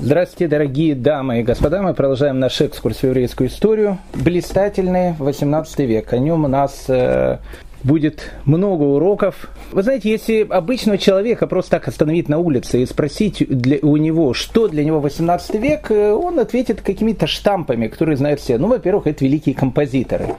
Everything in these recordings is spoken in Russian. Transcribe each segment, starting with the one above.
Здравствуйте, дорогие дамы и господа. Мы продолжаем наш экскурс в еврейскую историю. Блистательный 18 век. О нем у нас э, будет много уроков. Вы знаете, если обычного человека просто так остановить на улице и спросить для, у него, что для него 18 век, э, он ответит какими-то штампами, которые знают все. Ну, во-первых, это великие композиторы.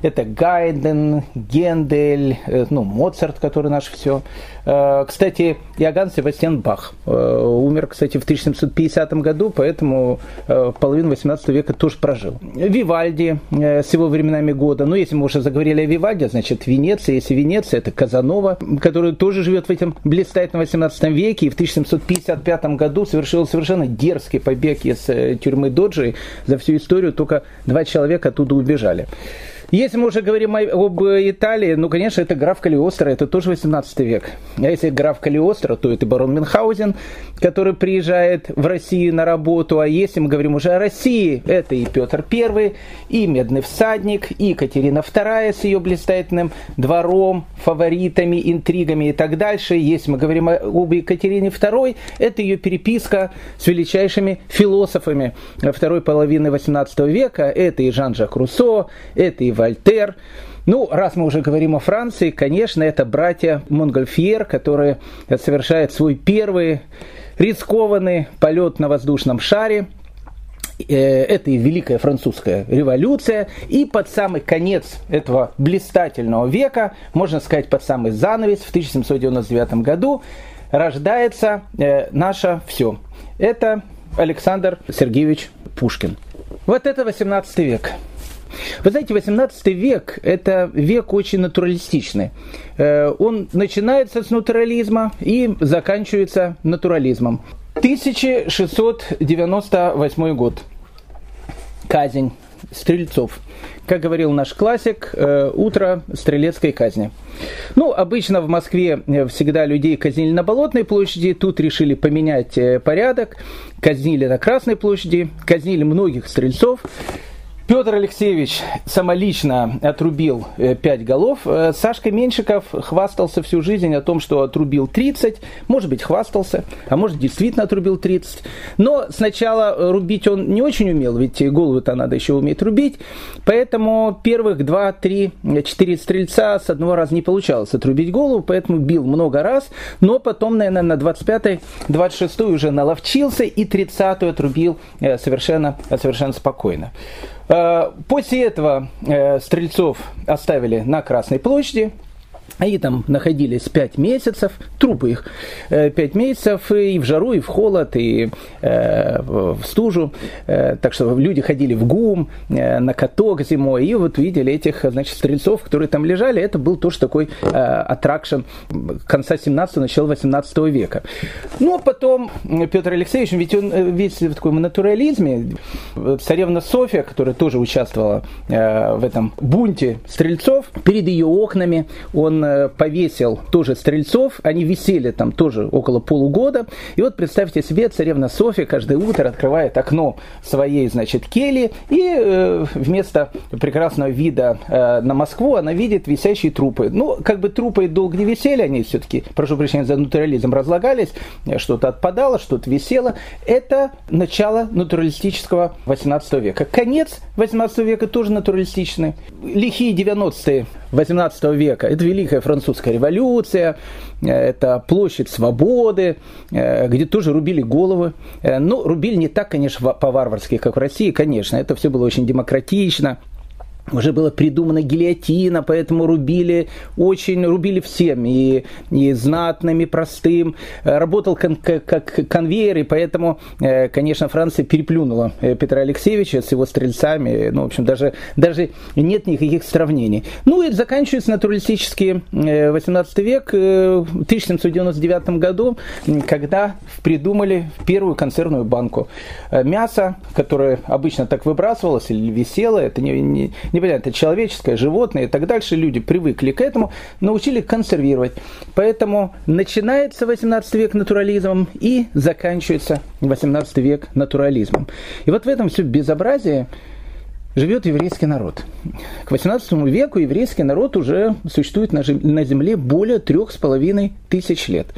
Это Гайден, Гендель, э, ну, Моцарт, который наш все. Э, кстати, Иоганн Себастьян Бах э, умер, кстати, в 1750 году, поэтому половину 18 века тоже прожил. Вивальди с его временами года. Ну, если мы уже заговорили о Вивальде, значит, Венеция. Если Венеция, это Казанова, который тоже живет в этом блистательном 18 веке. И в 1755 году совершил совершенно дерзкий побег из тюрьмы Доджи. За всю историю только два человека оттуда убежали. Если мы уже говорим об Италии, ну, конечно, это граф Калиостро, это тоже 18 век. А если граф Калиостро, то это барон Мюнхгаузен, который приезжает в Россию на работу. А если мы говорим уже о России, это и Петр I, и Медный всадник, и Екатерина II с ее блистательным двором, фаворитами, интригами и так дальше. Если мы говорим об Екатерине II, это ее переписка с величайшими философами второй половины 18 века. Это и Жан-Жак Руссо, это и Вольтер. Ну, раз мы уже говорим о Франции, конечно, это братья Монгольфьер, которые совершают свой первый рискованный полет на воздушном шаре. Э, это и Великая Французская революция. И под самый конец этого блистательного века, можно сказать, под самый занавес, в 1799 году, рождается э, наше все. Это Александр Сергеевич Пушкин. Вот это 18 век. Вы знаете, 18 век – это век очень натуралистичный. Э, он начинается с натурализма и заканчивается натурализмом. 1698 год. Казнь стрельцов. Как говорил наш классик, э, утро стрелецкой казни. Ну, обычно в Москве э, всегда людей казнили на Болотной площади, тут решили поменять порядок, казнили на Красной площади, казнили многих стрельцов. Петр Алексеевич самолично отрубил 5 э, голов. Э, Сашка Меньшиков хвастался всю жизнь о том, что отрубил 30. Может быть, хвастался, а может, действительно отрубил 30. Но сначала рубить он не очень умел, ведь голову-то надо еще уметь рубить. Поэтому первых 2, 3, 4 стрельца с одного раза не получалось отрубить голову, поэтому бил много раз. Но потом, наверное, на 25-й, 26-й уже наловчился и 30-ю отрубил э, совершенно, совершенно спокойно. Э, после этого э, стрельцов оставили на Красной площади, они там находились пять месяцев, трупы их э, пять месяцев и в жару, и в холод, и э, в стужу. Э, так что люди ходили в ГУМ, э, на каток зимой, и вот видели этих, значит, стрельцов, которые там лежали. Это был тоже такой э, аттракшн конца 17-го, начала 18 века. Ну, а потом Петр Алексеевич, ведь он э, весь в таком натурализме, царевна София, которая тоже участвовала э, в этом бунте стрельцов, перед ее окнами он Э, повесил тоже стрельцов, они висели там тоже около полугода. И вот представьте себе, царевна Софья каждое утро открывает окно своей, значит, кели, и э, вместо прекрасного вида э, на Москву она видит висящие трупы. Ну, как бы трупы долго не висели, они все-таки, прошу прощения за натурализм, разлагались, что-то отпадало, что-то висело. Это начало натуралистического 18 века. Конец 18 века тоже натуралистичный. Лихие 90-е 18 века. Это Великая Французская революция, э, это площадь свободы, э, где тоже рубили головы. Э, ну, рубили не так, конечно, по-варварски, как в России, конечно. Это все было очень демократично уже была придумана гильотина, поэтому рубили очень, рубили всем, и, и знатным, и простым. Э, работал кон, как конвейер, и поэтому, э, конечно, Франция переплюнула э, Петра Алексеевича с его стрельцами. Ну, в общем, даже, даже нет никаких сравнений. Ну и заканчивается натуралистический 18 век, в 1799 году, когда придумали первую консервную банку. Мясо, которое обычно так выбрасывалось или висело, это не, не непонятно, человеческое, животное и так дальше, люди привыкли к этому, научили консервировать. Поэтому начинается 18 век натурализмом и заканчивается 18 век натурализмом. И вот в этом все безобразие живет еврейский народ. К 18 веку еврейский народ уже существует на земле более трех с половиной тысяч лет.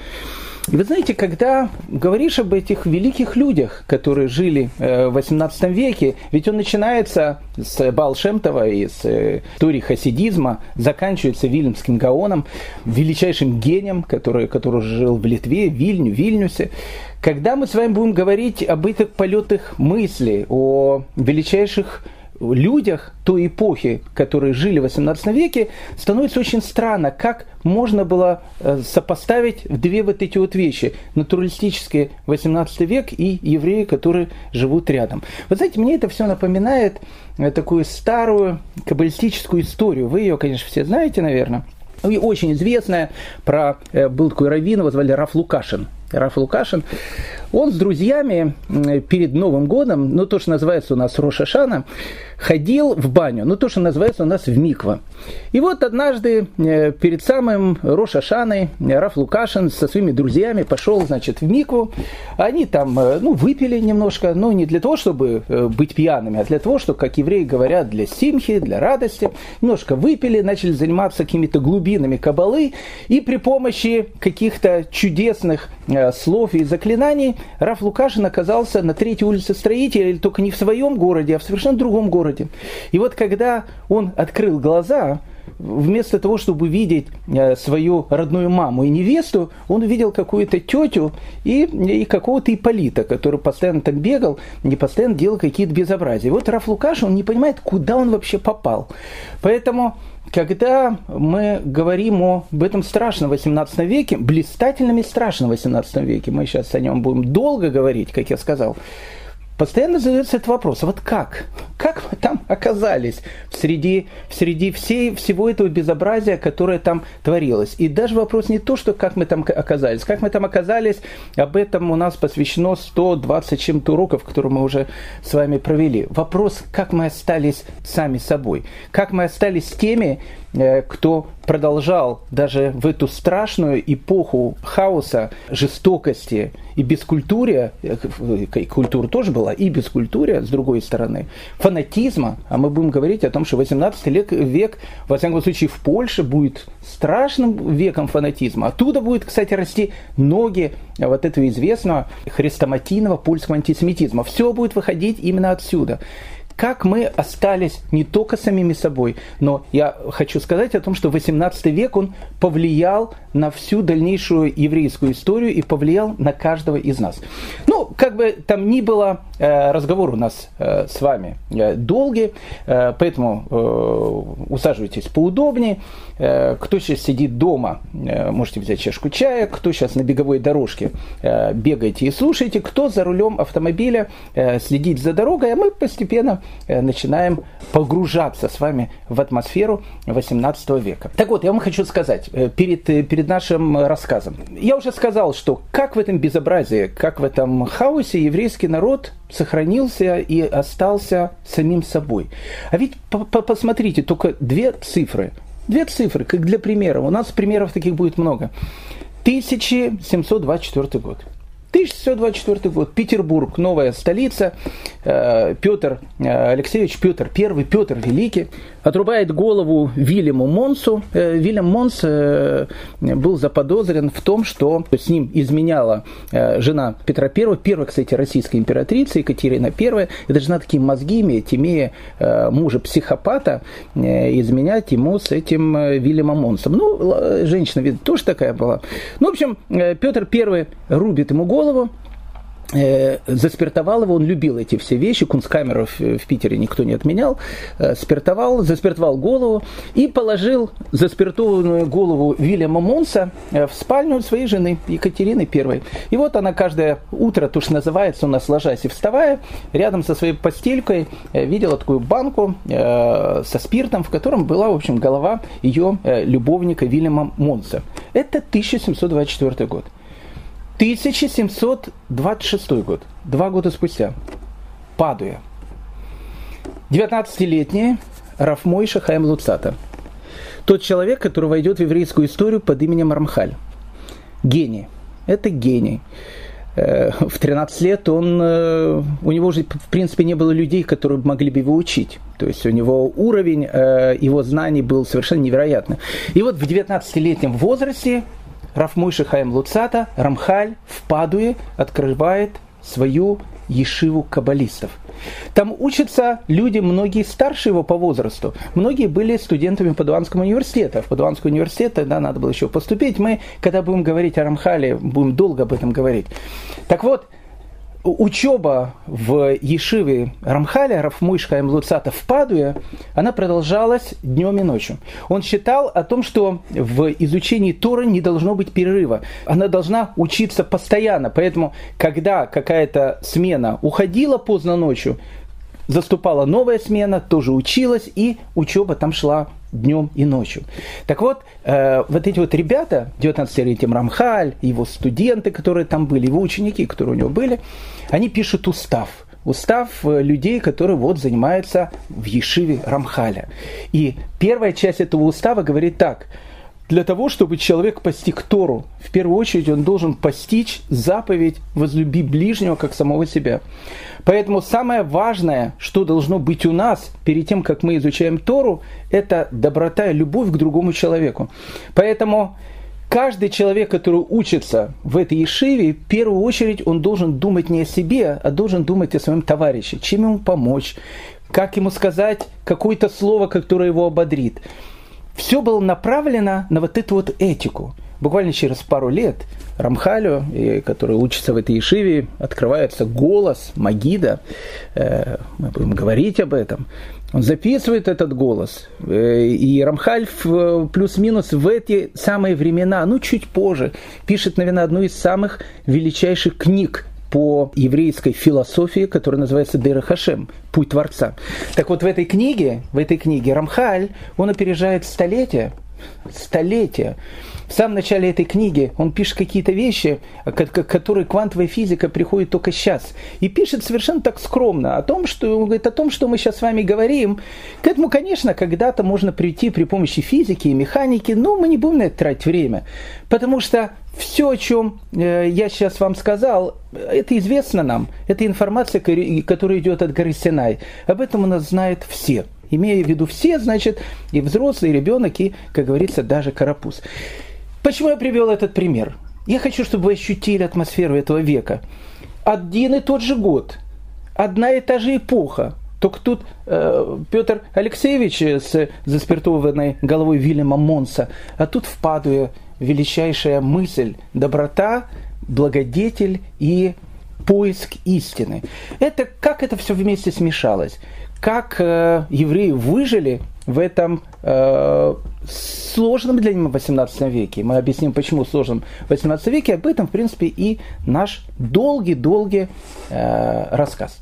И вы знаете, когда говоришь об этих великих людях, которые жили э, в 18 веке, ведь он начинается с Балшемтова и с э, истории хасидизма, заканчивается Вильнюсским Гаоном, величайшим гением, который, который жил в Литве, Вильню, Вильнюсе. Когда мы с вами будем говорить об этих полетах мысли, о величайших людях той эпохи, которые жили в XVIII веке, становится очень странно, как можно было э, сопоставить две вот эти вот вещи. Натуралистический XVIII век и евреи, которые живут рядом. Вы знаете, мне это все напоминает э, такую старую каббалистическую историю. Вы ее, конечно, все знаете, наверное. И очень известная про э, был такой раввин, его звали Раф Лукашин. Раф Лукашин, он с друзьями перед Новым годом, ну то, что называется у нас Рошашана, ходил в баню, ну то, что называется у нас в Миква. И вот однажды э, перед самым Рошашаной Раф Лукашин со своими друзьями пошел, значит, в Микву. Они там, э, ну, выпили немножко, ну, не для того, чтобы э, быть пьяными, а для того, чтобы, как евреи говорят, для симхи, для радости. Немножко выпили, начали заниматься какими-то глубинами кабалы, и при помощи каких-то чудесных слов и заклинаний Раф Лукашин оказался на третьей улице строителя, или только не в своем городе, а в совершенно другом городе. И вот когда он открыл глаза, вместо того, чтобы увидеть э, свою родную маму и невесту, он увидел какую-то тетю и, и какого-то Иполита, который постоянно так бегал, не постоянно делал какие-то безобразия. И вот Раф Лукаш, он не понимает, куда он вообще попал. Поэтому когда мы говорим об этом страшном 18 веке, блистательном и страшном 18 веке, мы сейчас о нем будем долго говорить, как я сказал, постоянно задается этот вопрос, вот как? Как мы там оказались среди, среди всей, всего этого безобразия, которое там творилось? И даже вопрос не то, что как мы там оказались. Как мы там оказались, об этом у нас посвящено 120 чем-то уроков, которые мы уже с вами провели. Вопрос, как мы остались сами собой. Как мы остались теми, Э, кто продолжал даже в эту страшную эпоху хаоса, жестокости и бескультурия, э, культура тоже была, и бескультурия, с другой стороны, фанатизма, а мы будем говорить о том, что 18 век, во всяком случае, в Польше будет страшным веком фанатизма. Оттуда будет, кстати, расти ноги вот этого известного хрестоматийного польского антисемитизма. Все будет выходить именно отсюда как мы остались не только самими собой, но я хочу сказать о том, что 18 век он повлиял на всю дальнейшую еврейскую историю и повлиял на каждого из нас. Ну, как бы там ни было, э, разговор у нас э, с вами э, долгий, поэтому усаживайтесь поудобнее. Кто сейчас сидит дома, можете взять чашку чая. Кто сейчас на беговой дорожке, бегайте и слушайте. Кто за рулем автомобиля, следить за дорогой, а мы постепенно начинаем погружаться с вами в атмосферу 18 века. Так вот, я вам хочу сказать э, перед, э, перед нашим рассказом. Я уже сказал, что как в этом безобразии, как в этом хаосе еврейский народ сохранился и остался самим собой. А ведь посмотрите, только две цифры. Две цифры, как для примера. У нас примеров таких будет много. 1724 год. 1624 год, Петербург, новая столица, э, Петр э, Алексеевич Петр I, Петр Великий, отрубает голову Вильяму Монсу. Э, Вильям Монс был заподозрен в том, что с ним изменяла жена Петра I, первая, кстати, российская императрица Екатерина I. Эта жена такие мозги имеет, имея мужа психопата, изменять ему с этим Вильямом Монсом. Ну, женщина, видно, тоже такая была. Ну, в общем, Петр I рубит ему голову, э, заспиртовал его, он любил эти все вещи, кунсткамеров в Питере никто не отменял, э, спиртовал, заспиртовал голову и положил заспиртованную голову Вильяма Монса э, в спальню своей жены Екатерины I. И вот она каждое утро, то, что называется, у нас ложась и вставая, рядом со своей постелькой видела такую банку со спиртом, в котором была, в общем, голова ее любовника Вильяма Монса. Это 1724 год. 1726 год, два года спустя, Падуя. 19-летний Рафмойша Хаем Луцата. Тот человек, который войдет в еврейскую историю под именем Рамхаль. Гений. Это гений. Э, в 13 лет он, э, у него уже, в принципе, не было людей, которые могли бы его учить. То есть у него уровень э, его знаний был совершенно невероятный. И вот в 19-летнем возрасте Рафмойши Хаим Луцата, Рамхаль в Падуе открывает свою ешиву каббалистов. Там учатся люди, многие старше его по возрасту. Многие были студентами Падуанского университета. В Падуанский университет да, надо было еще поступить. Мы, когда будем говорить о Рамхале, будем долго об этом говорить. Так вот, учеба в Ешиве Рамхаля, Рафмуишха Луцата в Падуе, она продолжалась днем и ночью. Он считал о том, что в изучении Торы не должно быть перерыва. Она должна учиться постоянно. Поэтому, когда какая-то смена уходила поздно ночью, заступала новая смена, тоже училась, и учеба там шла днем и ночью. Так вот, э, вот эти вот ребята, 19-летний Рамхаль, его студенты, которые там были, его ученики, которые у него были, они пишут устав. Устав э, людей, которые вот занимаются в Ешиве Рамхаля. И первая часть этого устава говорит так – для того, чтобы человек постиг Тору, в первую очередь он должен постичь заповедь «возлюби ближнего, как самого себя». Поэтому самое важное, что должно быть у нас перед тем, как мы изучаем Тору, это доброта и любовь к другому человеку. Поэтому каждый человек, который учится в этой Ешиве, в первую очередь он должен думать не о себе, а должен думать о своем товарище, чем ему помочь, как ему сказать какое-то слово, которое его ободрит все было направлено на вот эту вот этику. Буквально через пару лет Рамхалю, который учится в этой Ешиве, открывается голос Магида. Э, мы будем говорить об этом. Он записывает этот голос. Э, и Рамхаль плюс-минус в эти самые времена, ну чуть позже, пишет, наверное, одну из самых величайших книг по еврейской философии, которая называется Дера Хашем, Путь Творца. Так вот в этой книге, в этой книге Рамхаль, он опережает столетия, столетия. В самом начале этой книги он пишет какие-то вещи, которые квантовая физика приходит только сейчас. И пишет совершенно так скромно о том, что, он говорит, о том, что мы сейчас с вами говорим. К этому, конечно, когда-то можно прийти при помощи физики и механики, но мы не будем на это тратить время. Потому что все, о чем э, я сейчас вам сказал, это известно нам. Это информация, которая идет от горы Синай. Об этом у нас знают все. Имея в виду все, значит, и взрослый, и ребенок, и, как говорится, даже карапуз. Почему я привел этот пример? Я хочу, чтобы вы ощутили атмосферу этого века. Один и тот же год, одна и та же эпоха. Только тут э, Петр Алексеевич с заспиртованной головой Вильяма Монса, а тут в величайшая мысль – доброта, благодетель и поиск истины. Это как это все вместе смешалось? Как э, евреи выжили в этом э, сложном для них 18 веке. Мы объясним, почему сложном в 18 веке. Об этом, в принципе, и наш долгий-долгий э, рассказ.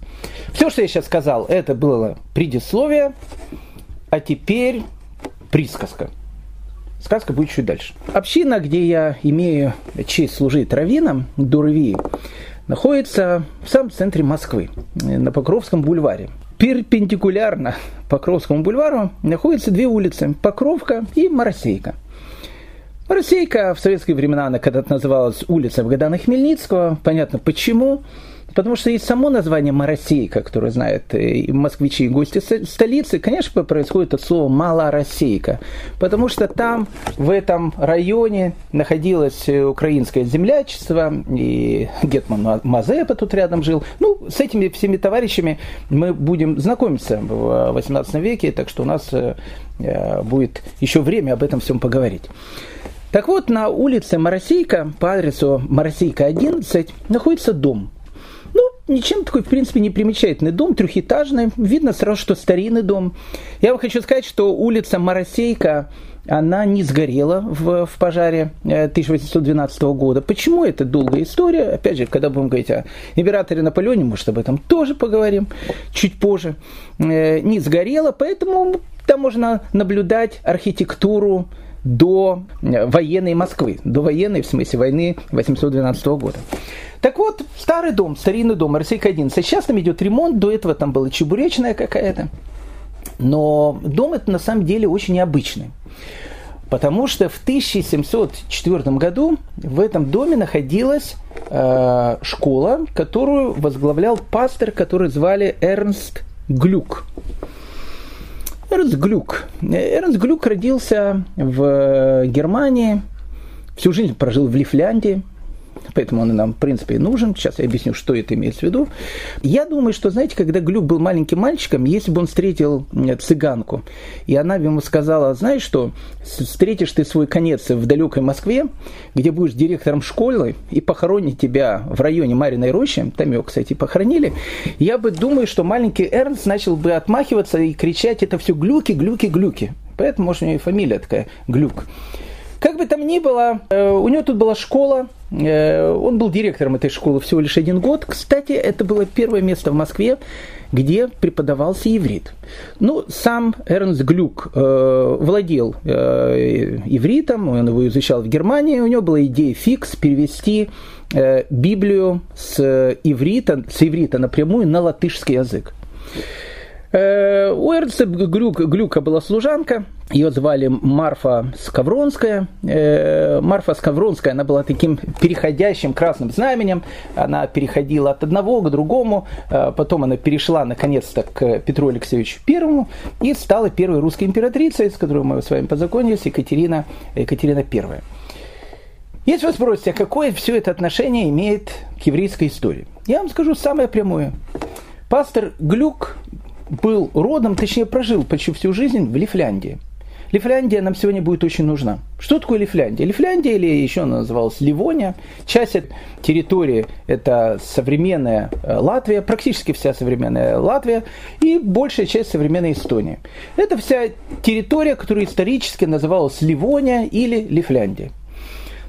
Все, что я сейчас сказал, это было предисловие, а теперь присказка. Сказка будет чуть дальше. Община, где я имею честь служить раввином, Дурви, находится в самом центре Москвы, на Покровском бульваре перпендикулярно Покровскому бульвару находятся две улицы – Покровка и Моросейка. Моросейка в советские времена, она когда-то называлась улица Богдана Хмельницкого. Понятно почему. Потому что и само название Моросейка, которое знают и москвичи, и гости столицы, конечно, происходит от слова Малороссейка. Потому что там, в этом районе, находилось украинское землячество, и Гетман Мазепа тут рядом жил. Ну, с этими всеми товарищами мы будем знакомиться в 18 веке, так что у нас э, будет еще время об этом всем поговорить. Так вот, на улице Моросейка, по адресу Моросейка 11, находится дом – ничем такой, в принципе, не примечательный дом, трехэтажный. Видно сразу, что старинный дом. Я вам хочу сказать, что улица Моросейка, она не сгорела в, в пожаре 1812 э, года. Почему? Это долгая история. Опять же, когда будем говорить о императоре Наполеоне, может, об этом тоже поговорим чуть позже. Э, не сгорела, поэтому там можно наблюдать архитектуру до э, военной Москвы, до военной, в смысле войны 1812 года. Так вот, старый дом, старинный дом, Российка-11. Сейчас там идет ремонт, до этого там была чебуречная какая-то. Но дом это на самом деле очень необычный. Потому что в 1704 году в этом доме находилась э, школа, которую возглавлял пастор, который звали Эрнст Глюк. Эрнст Глюк. Эрнст Глюк родился в Германии всю жизнь прожил в Лифляндии, поэтому он нам, в принципе, и нужен. Сейчас я объясню, что это имеется в виду. Я думаю, что, знаете, когда Глюк был маленьким мальчиком, если бы он встретил э, цыганку, и она ему сказала, знаешь что, встретишь ты свой конец в далекой Москве, где будешь директором школы, и похоронить тебя в районе Мариной рощи, там его, кстати, похоронили, я бы думаю, что маленький Эрнст начал бы отмахиваться и кричать, это все глюки, глюки, глюки. Поэтому, может, у него и фамилия такая, Глюк. Как бы там ни было, э, у него тут была школа, э, он был директором этой школы всего лишь один год. Кстати, это было первое место в Москве, где преподавался иврит. Ну, сам Эрнст Глюк э, владел э, ивритом, он его изучал в Германии, у него была идея фикс перевести э, Библию с иврита, с иврита напрямую на латышский язык. Э, у Эрнста Глюк, Глюка была служанка, ее звали Марфа Скавронская. Э, Марфа Скавронская, она была таким переходящим красным знаменем. Она переходила от одного к другому. Э, потом она перешла наконец-то к Петру Алексеевичу Первому и стала первой русской императрицей, с которой мы с вами познакомились, Екатерина, Екатерина Первая. Если вы спросите, а какое все это отношение имеет к еврейской истории? Я вам скажу самое прямое. Пастор Глюк был родом, точнее прожил почти всю жизнь в Лифляндии. Лифляндия нам сегодня будет очень нужна. Что такое Лифляндия? Лифляндия, или еще она называлась Ливония, часть территории – это современная э, Латвия, практически вся современная Латвия, и большая часть современной Эстонии. Это вся территория, которая исторически называлась Ливония или Лифляндия.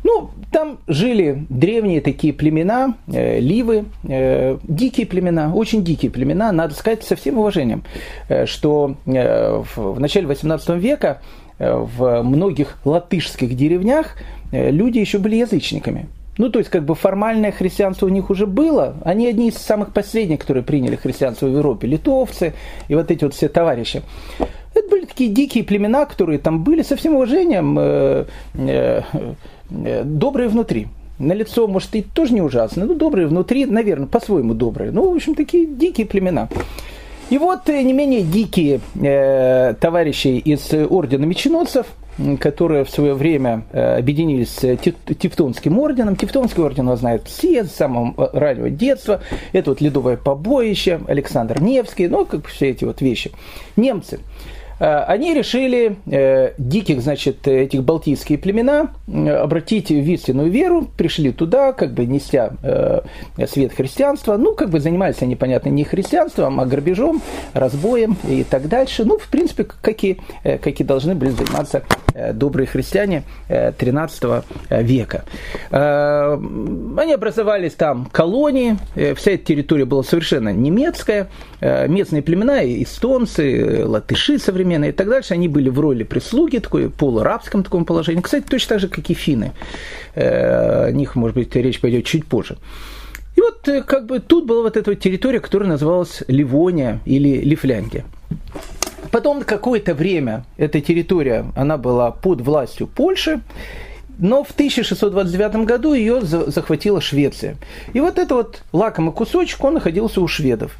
Ну, там жили древние такие племена, э, ливы, э, дикие племена, очень дикие племена, надо сказать со всем уважением, э, что э, в, в начале 18 века э, в многих латышских деревнях э, люди еще были язычниками. Ну, то есть, как бы формальное христианство у них уже было. Они одни из самых последних, которые приняли христианство в Европе. Литовцы и вот эти вот все товарищи. Это были такие дикие племена, которые там были со всем уважением. Э, э, добрые внутри. На лицо, может, и тоже не ужасно, но добрые внутри, наверное, по-своему добрые. Ну, в общем, такие дикие племена. И вот э, не менее дикие э, товарищи из ордена меченосцев, которые в свое время э, объединились с Тевтонским орденом. Тевтонский орден его знают все с самого раннего детства. Это вот Ледовое побоище, Александр Невский, ну, как все эти вот вещи. Немцы. Э, они решили э, диких, значит, этих балтийские племена обратить в истинную веру, пришли туда, как бы нестя э, свет христианства, ну, как бы занимались они, понятно, не христианством, а грабежом, разбоем и так дальше. Ну, в принципе, какие, какие должны были заниматься добрые христиане 13 века. Они образовались там колонии, вся эта территория была совершенно немецкая, местные племена, эстонцы, латыши современные, современные и так дальше, они были в роли прислуги, такой полурабском таком положении. Кстати, точно так же, как и финны. Э, о них, может быть, речь пойдет чуть позже. И вот э, как бы тут была вот эта вот территория, которая называлась Ливония или Лифляндия. Потом какое-то время эта территория, она была под властью Польши, но в 1629 году ее захватила Швеция. И вот этот вот лакомый кусочек, он находился у шведов.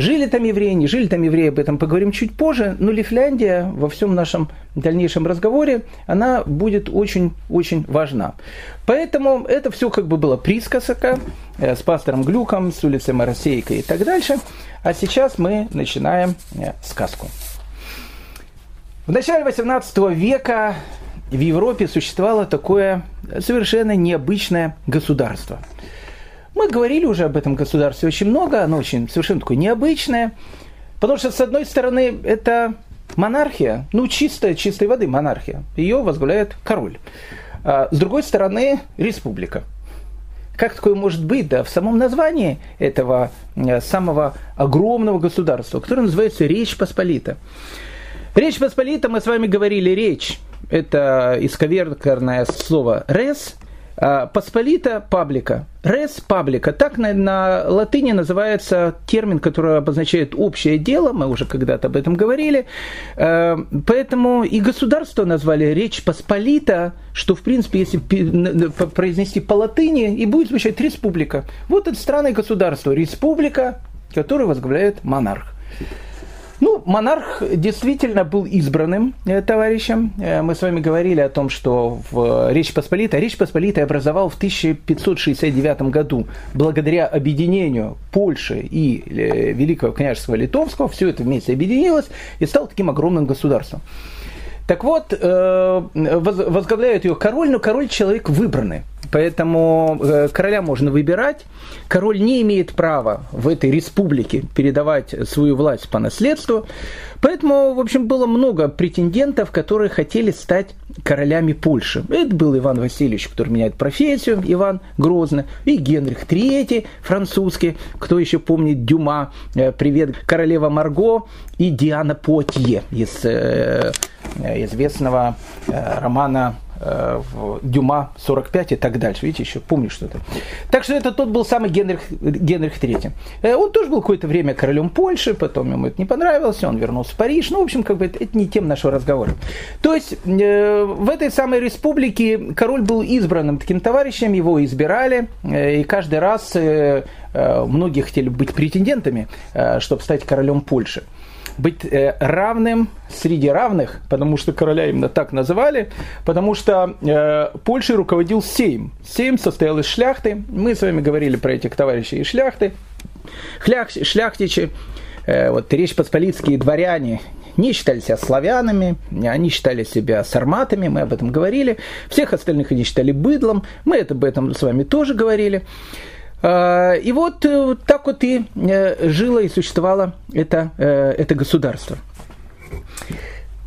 Жили там евреи, не жили там евреи, об этом поговорим чуть позже, но Лифляндия во всем нашем дальнейшем разговоре, она будет очень-очень важна. Поэтому это все как бы было присказка э, с пастором Глюком, с улицей Моросейкой и так дальше. А сейчас мы начинаем э, сказку. В начале 18 века в Европе существовало такое совершенно необычное государство – мы говорили уже об этом государстве очень много, оно очень совершенно такое необычное, потому что, с одной стороны, это монархия, ну, чистая, чистой воды монархия. Ее возглавляет король. А с другой стороны, республика. Как такое может быть? Да, в самом названии этого э, самого огромного государства, которое называется Речь Посполита. Речь Посполита, мы с вами говорили, речь – это исковерканное слово «рес», Посполита паблика. Res паблика. Так на, на латыни называется термин, который обозначает общее дело. Мы уже когда-то об этом говорили. А, поэтому и государство назвали Речь Посполита, что, в принципе, если произнести по латыни, и будет звучать республика. Вот это странное государство. Республика, которую возглавляет монарх. Ну, монарх действительно был избранным э, товарищем. Э, мы с вами говорили о том, что в Речь Посполитой, Речь Посполитой образовал в 1569 году благодаря объединению Польши и Великого княжества Литовского. Все это вместе объединилось и стало таким огромным государством. Так вот, возглавляет ее король, но король человек выбранный. Поэтому э, короля можно выбирать. Король не имеет права в этой республике передавать свою власть по наследству. Поэтому, в общем, было много претендентов, которые хотели стать королями Польши. Это был Иван Васильевич, который меняет профессию, Иван Грозный, и Генрих III, французский, кто еще помнит Дюма, э, привет, королева Марго, и Диана Потье из э, известного романа Э, Дюма 45 и так дальше. Видите, еще помню что-то. Так что это тот был самый Генрих, Генрих III. Э, он тоже был какое-то время королем Польши, потом ему это не понравилось, он вернулся в Париж. Ну, в общем, как бы это, это не тем нашего разговора. То есть э, в этой самой республике король был избранным таким товарищем, его избирали, э, и каждый раз э, э, многие хотели быть претендентами, чтобы стать королем Польши быть э, равным среди равных, потому что короля именно так называли, потому что э, Польшей руководил Сейм. Сейм состоял из шляхты. Мы с вами говорили про этих товарищей из шляхты. Хлях, шляхтичи, э, вот Речь Посполитские дворяне не считали себя славянами, они считали себя сарматами, мы об этом говорили. Всех остальных они считали быдлом, мы об этом с вами тоже говорили. А, и вот э, так вот и э, жило и существовало это, э, это государство.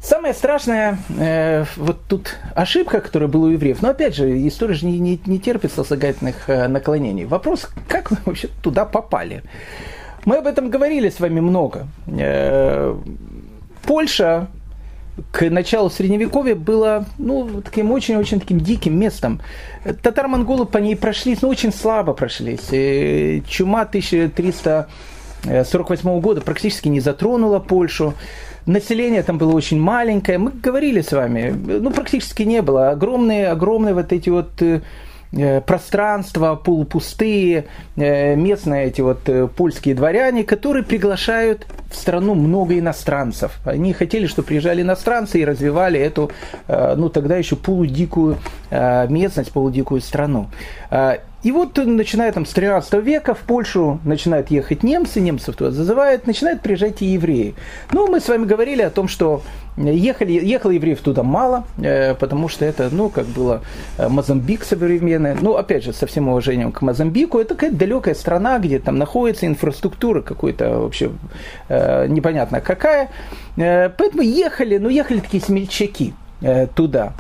Самое страшное, э, вот тут ошибка, которая была у евреев, но опять же, история же не, не, не терпит сослагательных э, наклонений. Вопрос, как вы вообще туда попали? Мы об этом говорили с вами много. Э, Польша к началу Средневековья было ну, таким очень-очень таким диким местом. Татар-монголы по ней прошлись, но ну, очень слабо прошлись. И чума 1348 года практически не затронула Польшу. Население там было очень маленькое. Мы говорили с вами, ну, практически не было. Огромные, огромные вот эти вот э, Э, пространства полупустые, э, местные эти вот э, польские дворяне, которые приглашают в страну много иностранцев. Они хотели, чтобы приезжали иностранцы и развивали эту, ну тогда еще полудикую местность, полудикую страну. И вот начиная там с 13 века в Польшу начинают ехать немцы, немцев туда зазывают, начинают приезжать и евреи. Ну, мы с вами говорили о том, что ехали, ехало евреев туда мало, э, потому что это, ну, как было э, Мозамбик современный. Ну, опять же, со всем уважением к Мозамбику, это какая-то далекая страна, где там находится инфраструктура какой-то вообще э, непонятно какая. Э, поэтому ехали, ну, ехали такие смельчаки э, туда.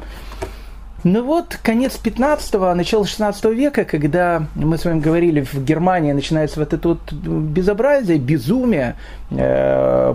Ну вот, конец 15-го, начало 16 века, когда мы с вами говорили, в Германии начинается вот это вот безобразие, безумие,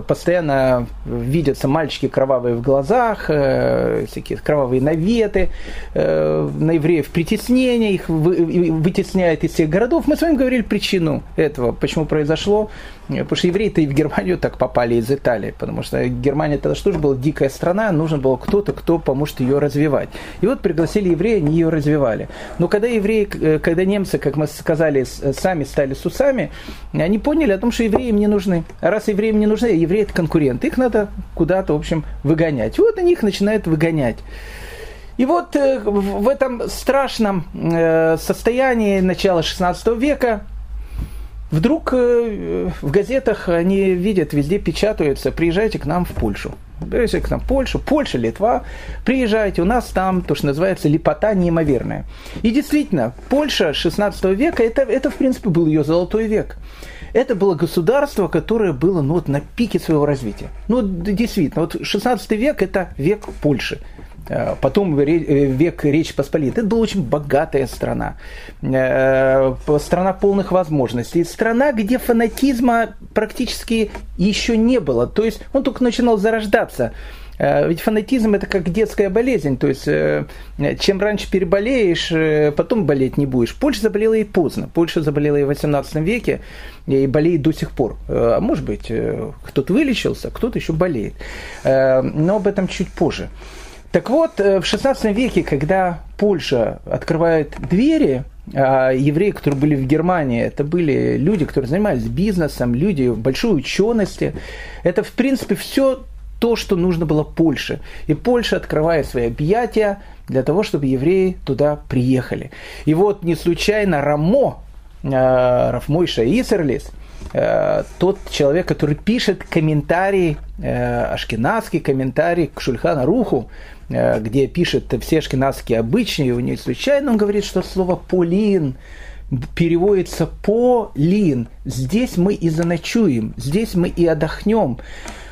постоянно видятся мальчики кровавые в глазах, э, всякие кровавые наветы, э, на евреев притеснение, их вы, вытесняют из всех городов. Мы с вами говорили причину этого, почему произошло. Потому что евреи-то и в Германию так попали из Италии, потому что Германия тогда что же была дикая страна, нужно было кто-то, кто поможет ее развивать. И вот пригласили евреи, они ее развивали. Но когда евреи, э, когда немцы, как мы сказали, сами стали с усами, они поняли о том, что евреи им не нужны. А раз евреям не нужны, евреи это конкуренты, их надо куда-то, в общем, выгонять. Вот они их начинают выгонять. И вот э, в этом страшном э, состоянии начала 16 века Вдруг э, в газетах они видят, везде печатаются, приезжайте к нам в Польшу. Приезжайте к нам в Польшу, Польша, Литва, приезжайте, у нас там то, что называется лепота неимоверная. И действительно, Польша 16 века, это, это в принципе был ее золотой век. Это было государство, которое было ну, вот, на пике своего развития. Ну, действительно, вот 16 век – это век Польши. Э, потом э, век Речи Посполитой. Это была очень богатая страна. Э, страна полных возможностей. Страна, где фанатизма практически еще не было. То есть он только начинал зарождаться. Ведь фанатизм это как детская болезнь, то есть чем раньше переболеешь, потом болеть не будешь. Польша заболела и поздно. Польша заболела и в 18 веке, и болеет до сих пор. А может быть, кто-то вылечился, кто-то еще болеет. Но об этом чуть позже. Так вот, э, в XVI веке, когда Польша открывает двери а евреи, которые были в Германии, это были люди, которые занимались бизнесом, люди большой учености. Это, в принципе, все то, что нужно было Польше. И Польша, открывая свои объятия для того, чтобы евреи туда приехали. И вот не случайно Рамо, э, Рафмойша Исерлис, э, тот человек, который пишет комментарий, э, ашкенадский комментарий к Шульхана Руху, где пишет все ашкенадские обычаи, у него случайно он говорит, что слово «полин» переводится «полин». Здесь мы и заночуем, здесь мы и отдохнем.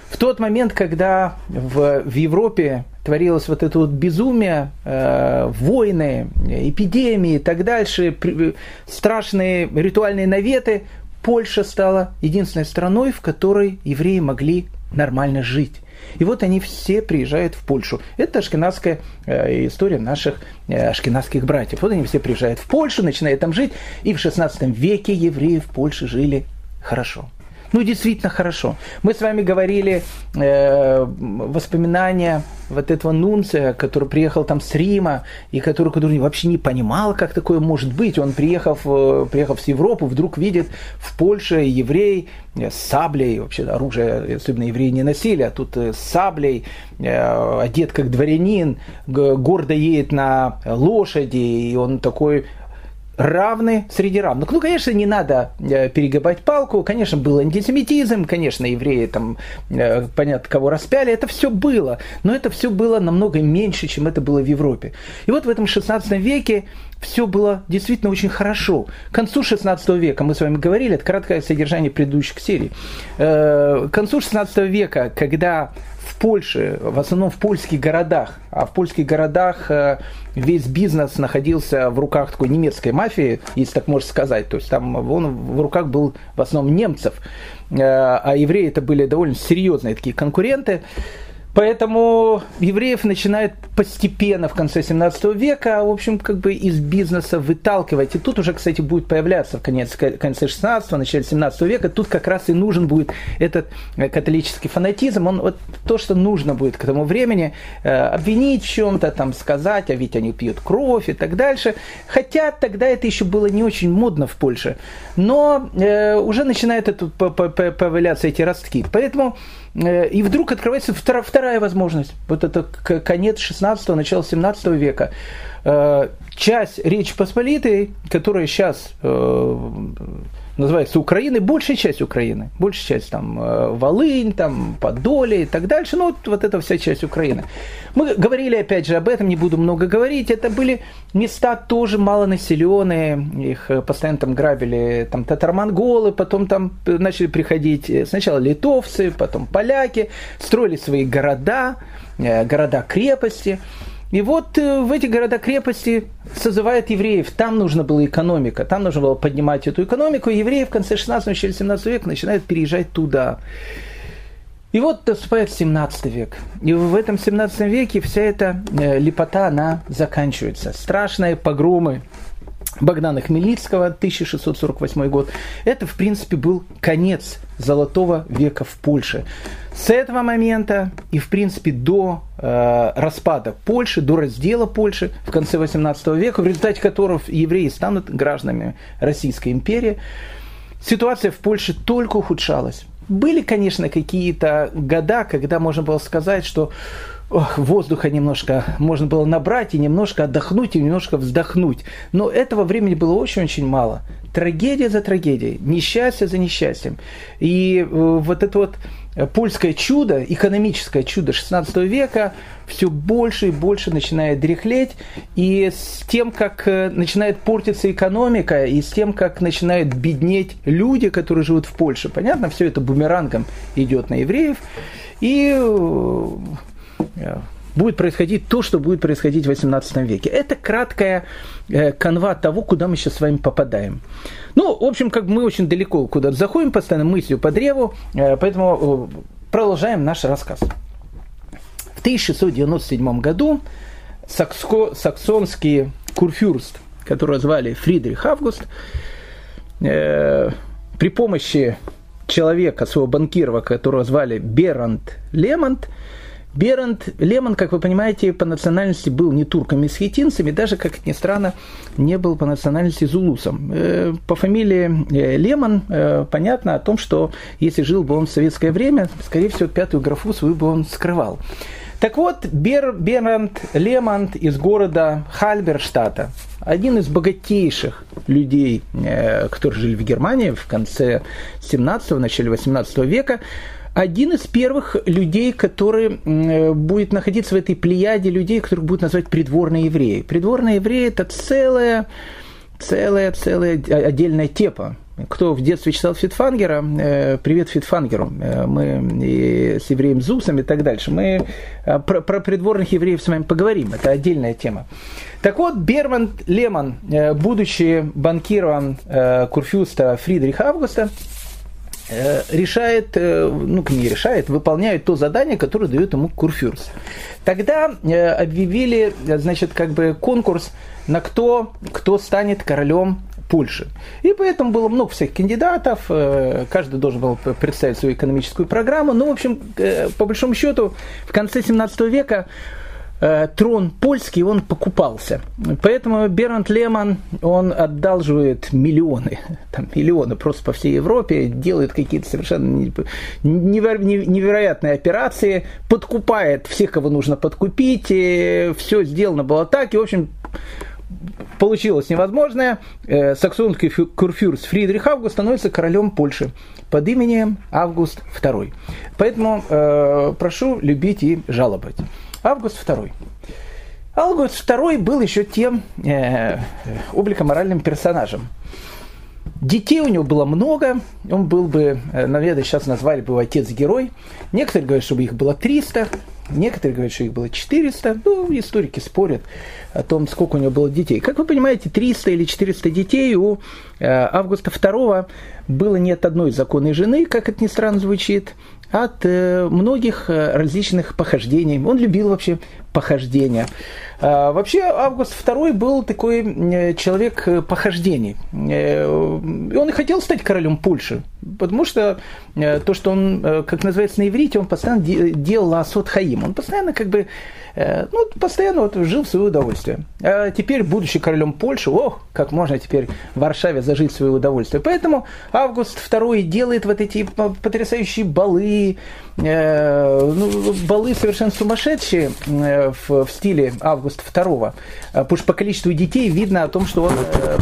В тот момент, когда в, в Европе творилось вот это вот безумие, э, войны, эпидемии и так дальше, при, страшные ритуальные наветы, Польша стала единственной страной, в которой евреи могли нормально жить. И вот они все приезжают в Польшу. Это ашкенадская э, история наших э, ашкенадских братьев. Вот они все приезжают в Польшу, начинают там жить. И в 16 веке евреи в Польше жили хорошо. Ну, действительно хорошо. Мы с вами говорили э, воспоминания вот этого нунция, который приехал там с Рима, и который, который вообще не понимал, как такое может быть. Он, приехав, э, приехав с Европы, вдруг видит в Польше еврей с саблей, вообще оружие, особенно евреи не носили, а тут э, с саблей, э, одет как дворянин, гордо едет на лошади, и он такой равны среди равных. Ну, конечно, не надо э, перегибать палку, конечно, был антисемитизм, конечно, евреи там, э, понятно, кого распяли, это все было, но это все было намного меньше, чем это было в Европе. И вот в этом 16 веке все было действительно очень хорошо. К концу 16 века, мы с вами говорили, это краткое содержание предыдущих серий, э, к концу 16 века, когда в Польше, в основном в польских городах, а в польских городах э, весь бизнес находился в руках такой немецкой мафии, если так можно сказать. То есть там он в руках был в основном немцев, э, а евреи это были довольно серьезные такие конкуренты. Поэтому евреев начинают постепенно в конце 17 века, в общем, как бы из бизнеса выталкивать. И тут уже, кстати, будет появляться в конец, конце 16 начале 17 века, тут как раз и нужен будет этот э, католический фанатизм. Он вот то, что нужно будет к этому времени, э, обвинить в чем-то, там, сказать, а ведь они пьют кровь и так дальше. Хотя тогда это еще было не очень модно в Польше. Но э, уже начинают это, появляться эти ростки. Поэтому и вдруг открывается вторая возможность. Вот это конец 16-го, начало 17 века. Э, часть Речи Посполитой, которая сейчас э, называется Украиной, большая часть Украины, большая часть там Волынь, там Подоле и так дальше, ну вот, вот эта вся часть Украины. Мы говорили опять же об этом, не буду много говорить, это были места тоже малонаселенные, их постоянно там грабили там татаро-монголы, потом там начали приходить сначала литовцы, потом поляки, строили свои города, города-крепости, и вот э, в эти города-крепости созывают евреев. Там нужна была экономика, там нужно было поднимать эту экономику. И евреи в конце 16 начале 17 века начинают переезжать туда. И вот наступает 17 век. И в этом 17 веке вся эта э, лепота, она заканчивается. Страшные погромы, Богдана Хмельницкого, 1648 год. Это, в принципе, был конец золотого века в Польше. С этого момента и, в принципе, до э, распада Польши, до раздела Польши в конце 18 века, в результате которого евреи станут гражданами Российской империи, ситуация в Польше только ухудшалась. Были, конечно, какие-то года, когда можно было сказать, что воздуха немножко можно было набрать и немножко отдохнуть и немножко вздохнуть. Но этого времени было очень-очень мало. Трагедия за трагедией, несчастье за несчастьем. И э, вот это вот польское чудо, экономическое чудо 16 века все больше и больше начинает дряхлеть, и с тем, как э, начинает портиться экономика, и с тем, как начинают беднеть люди, которые живут в Польше, понятно, все это бумерангом идет на евреев, и э, будет происходить то, что будет происходить в 18 веке. Это краткая э, канва того, куда мы сейчас с вами попадаем. Ну, в общем, как мы очень далеко куда-то заходим, постоянно мыслью по древу, э, поэтому э, продолжаем наш рассказ. В 1697 году сакско, саксонский курфюрст, которого звали Фридрих Август, э, при помощи человека, своего банкира, которого звали Берант Лемонт, Беранд Лемон, как вы понимаете, по национальности был не турками, а схетинцами, даже, как ни странно, не был по национальности зулусом. Э, по фамилии э, Лемон понятно о том, что если жил бы он в советское время, скорее всего, пятую графу свою бы он скрывал. Так вот, Бер, Бернанд Лемонт из города Хальберштата, один из богатейших людей, э, которые жили в Германии в конце 17-го, начале 18 века, один из первых людей, который э, будет находиться в этой плеяде людей, которых будут называть придворные евреи. Придворные евреи – это целая, целая, целая отдельная тема кто в детстве читал Фитфангера, э, привет Фитфангеру, э, мы с евреем Зусом и так дальше, мы про, про придворных евреев с вами поговорим, это отдельная тема. Так вот, Берман Лемон, будучи банкиром Курфюста Фридриха Августа, решает, ну, не решает, выполняет то задание, которое дает ему Курфюрст. Тогда объявили, значит, как бы конкурс на кто, кто станет королем Польши. И поэтому было много всех кандидатов, э, каждый должен был представить свою экономическую программу. Ну, в общем, э, по большому счету, в конце 17 века э, трон польский, он покупался. Поэтому Бернт Лемон, он одалживает миллионы, там миллионы просто по всей Европе, делает какие-то совершенно невероятные операции, подкупает всех, кого нужно подкупить, все сделано было так, и, в общем, получилось невозможное. Э, саксонский курфюрст Фридрих Август становится королем Польши под именем Август II. Поэтому э, прошу любить и жаловать. Август II. Август II был еще тем э, обликоморальным персонажем. Детей у него было много, он был бы, э, наверное, сейчас назвали бы отец-герой. Некоторые говорят, чтобы их было 300, некоторые говорят, что их было 400. Ну, историки спорят о том, сколько у него было детей. Как вы понимаете, 300 или 400 детей у э, Августа II было не от одной законной жены, как это ни странно звучит, от э, многих различных похождений. Он любил вообще похождения. А, вообще Август II был такой человек похождений. Он и хотел стать королем Польши, потому что то, что он, как называется на иврите, он постоянно делал асот хаим. Он постоянно как бы Э, ну, постоянно вот жил в свое удовольствие. А теперь, будучи королем Польши, ох, как можно теперь в Варшаве зажить в свое удовольствие. Поэтому Август II делает вот эти потрясающие балы, э, ну, балы совершенно сумасшедшие э, в, в стиле Августа II. А, потому что по количеству детей видно о том, что он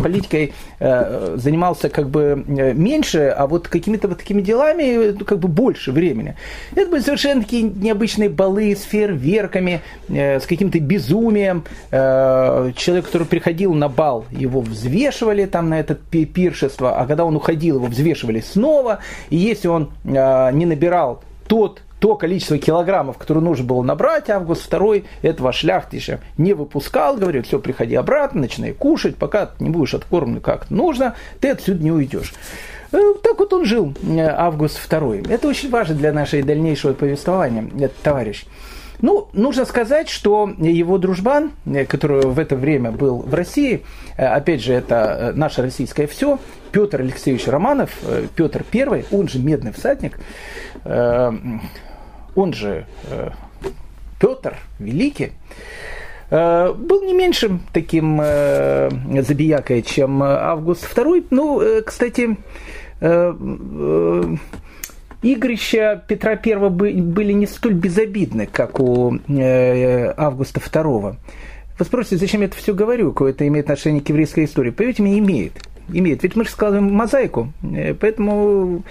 политикой занимался как бы меньше, а вот какими-то вот такими делами как бы больше времени. Это были совершенно такие необычные балы с фейерверками, Э, с каким-то безумием. Э, человек, который приходил на бал, его взвешивали там на это пиршество, а когда он уходил, его взвешивали снова. И если он э, не набирал тот то количество килограммов, которое нужно было набрать, Август II этого шляхтища не выпускал, говорит, все, приходи обратно, начинай кушать, пока ты не будешь откормлен как нужно, ты отсюда не уйдешь. Так вот он жил, Август II. Это очень важно для нашей дальнейшего повествования, этот товарищ. Ну, нужно сказать, что его дружбан, э, который в это время был в России, э, опять же, это э, наше российское все, Петр Алексеевич Романов, Петр I, он же медный всадник, он же Петр Великий, был не меньшим таким забиякой, чем Август II. Ну, кстати, игрища Петра I были не столь безобидны, как у э, Августа II. Вы спросите, зачем я это все говорю, какое это имеет отношение к еврейской истории? Поверьте мне, имеет. Имеет. Ведь мы же складываем мозаику. Э, поэтому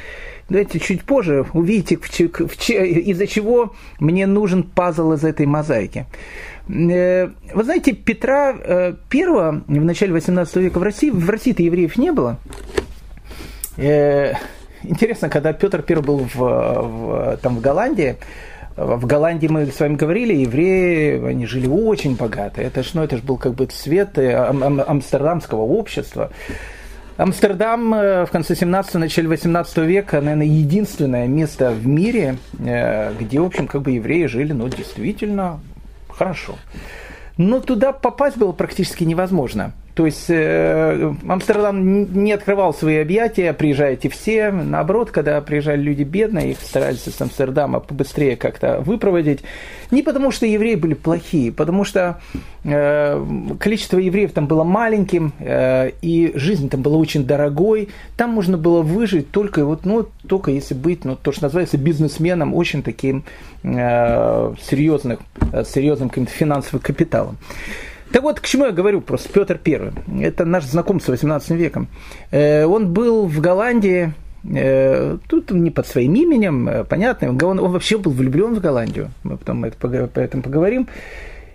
давайте чуть позже увидите, из-за чего мне нужен пазл из этой мозаики. Э, вы знаете, Петра I в начале 18 века в России, в России-то евреев не было интересно, когда Петр I был в, в, там, в Голландии, в Голландии мы с вами говорили, евреи, они жили очень богато. Это ж, ну, это ж был как бы цвет э, ам, ам, амстердамского общества. Амстердам э, в конце 17 начале 18 века, наверное, единственное место в мире, э, где, в общем, как бы евреи жили, ну, действительно хорошо. Но туда попасть было практически невозможно. То есть э, Амстердам не открывал свои объятия, приезжайте все. Наоборот, когда приезжали люди бедные, их старались из Амстердама побыстрее как-то выпроводить. Не потому, что евреи были плохие, потому что э, количество евреев там было маленьким, э, и жизнь там была очень дорогой. Там можно было выжить только, вот, ну, только если быть, ну, то, что называется бизнесменом, очень таким э, серьезным, э, серьезным каким-то финансовым капиталом. Так вот, к чему я говорю просто, Петр I, это наш знаком с 18 веком. Э, он был в Голландии, э, тут не под своим именем, э, понятно, он, он вообще был влюблен в Голландию, мы потом это, по этому поговорим.